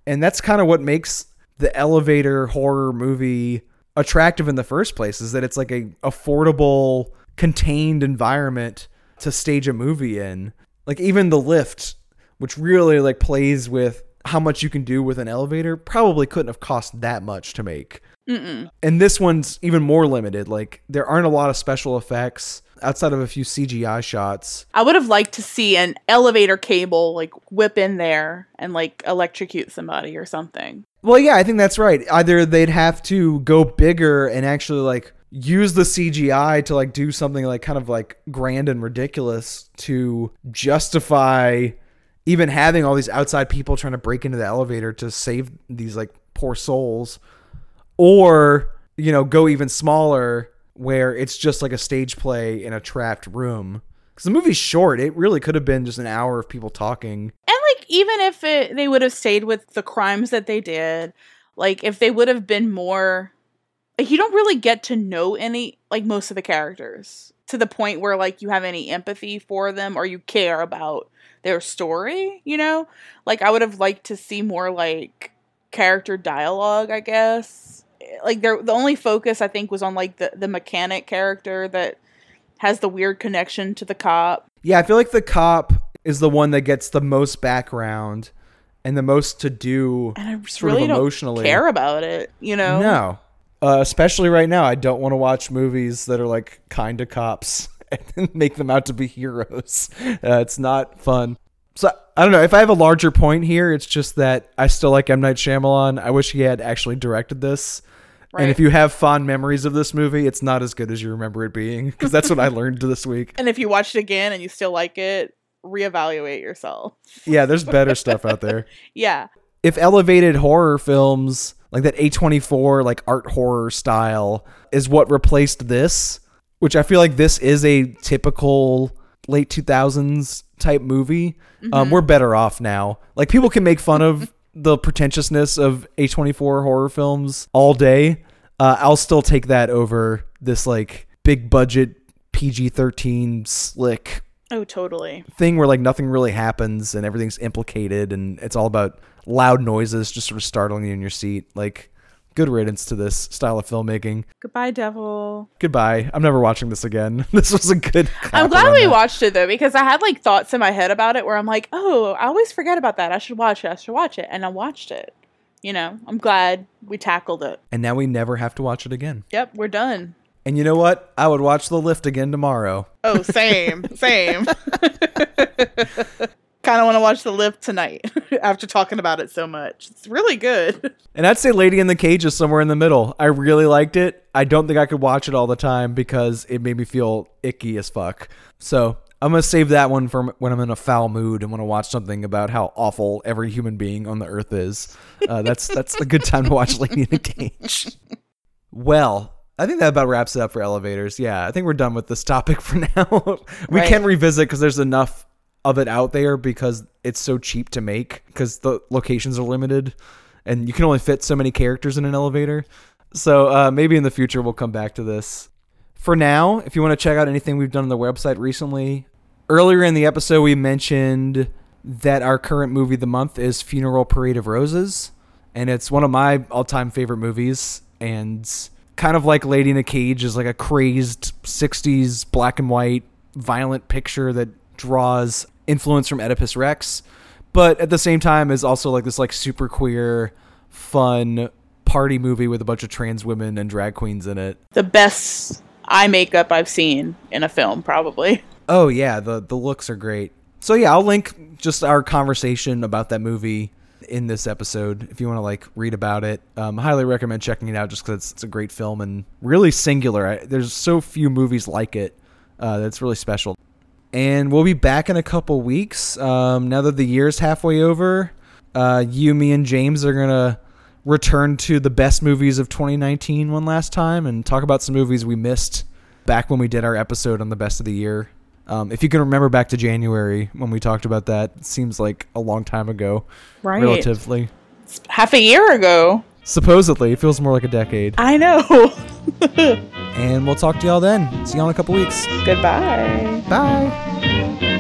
And that's kind of what makes the elevator horror movie attractive in the first place is that it's like a affordable, contained environment to stage a movie in. Like even the lift, which really like plays with how much you can do with an elevator, probably couldn't have cost that much to make. Mm-mm. And this one's even more limited. Like there aren't a lot of special effects outside of a few CGI shots. I would have liked to see an elevator cable like whip in there and like electrocute somebody or something. Well, yeah, I think that's right. Either they'd have to go bigger and actually like use the CGI to like do something like kind of like grand and ridiculous to justify even having all these outside people trying to break into the elevator to save these like poor souls or you know go even smaller where it's just like a stage play in a trapped room. Because the movie's short. It really could have been just an hour of people talking. And like even if it, they would have stayed with the crimes that they did, like if they would have been more like you don't really get to know any like most of the characters to the point where like you have any empathy for them or you care about their story, you know? Like I would have liked to see more like character dialogue, I guess. Like there the only focus I think was on like the the mechanic character that has the weird connection to the cop. Yeah, I feel like the cop is the one that gets the most background and the most to do And I just sort really of don't emotionally. care about it, you know? No. Uh, especially right now, I don't want to watch movies that are like kind of cops and make them out to be heroes. Uh, it's not fun. So I don't know if I have a larger point here. It's just that I still like M Night Shyamalan. I wish he had actually directed this. And if you have fond memories of this movie, it's not as good as you remember it being because that's what I <laughs> learned this week. And if you watch it again and you still like it, reevaluate yourself. Yeah, there's <laughs> better stuff out there. Yeah. if elevated horror films like that A24 like art horror style is what replaced this, which I feel like this is a typical late 2000s type movie, um, we're better off now. Like people can make fun of <laughs> the pretentiousness of A24 horror films all day. Uh, I'll still take that over this like big budget PG-13 slick Oh, totally. thing where like nothing really happens and everything's implicated and it's all about loud noises just sort of startling you in your seat. Like, good riddance to this style of filmmaking. Goodbye, devil. Goodbye. I'm never watching this again. <laughs> This was a good. I'm glad we that. watched it though, because I had like thoughts in my head about it where I'm like, oh, I always forget about that. I should watch it. I should watch it. And I watched it. You know, I'm glad we tackled it. And now we never have to watch it again. Yep, we're done. And you know what? I would watch The Lift again tomorrow. Oh, same, <laughs> same. <laughs> kind of want to watch The Lift tonight <laughs> after talking about it so much. It's really good. <laughs> And I'd say Lady in the Cage is somewhere in the middle. I really liked it. I don't think I could watch it all the time because it made me feel icky as fuck. So I'm gonna save that one for when I'm in a foul mood and want to watch something about how awful every human being on the earth is. Uh, that's that's a good time to watch <laughs> Lady in the Cage. Well, I think that about wraps it up for elevators. Yeah, I think we're done with this topic for now. we Right. can revisit because there's enough of it out there because it's so cheap to make because the locations are limited and you can only fit so many characters in an elevator. So uh, maybe in the future we'll come back to this. For now, if you want to check out anything we've done on the website recently, earlier in the episode we mentioned that our current movie of the month is Funeral Parade of Roses. and it's one of my all-time favorite movies. And kind of like Lady in a Cage is like a crazed '60s black and white violent picture that draws influence from Oedipus Rex, but at the same time is also like this like super queer, fun party movie with a bunch of trans women and drag queens in it. The best eye makeup I've seen in a film, probably. <laughs> Oh yeah, the the looks are great. So yeah, I'll link just our conversation about that movie in this episode if you want to like read about it. Um, highly recommend checking it out just because it's, it's, a great film and really singular. I, there's so few movies like it uh, that's really special. And we'll be back in a couple weeks. Um, now that the year's halfway over, uh, you, me, and James are gonna return to the best movies of 2019 one last time and talk about some movies we missed back when we did our episode on the best of the year. Um, if you can remember back to January when we talked about that, it seems like a long time ago, right? Relatively, it's half a year ago. Supposedly, it feels more like a decade. I know. <laughs> and we'll talk to y'all then. See y'all in a couple weeks. Goodbye. Bye.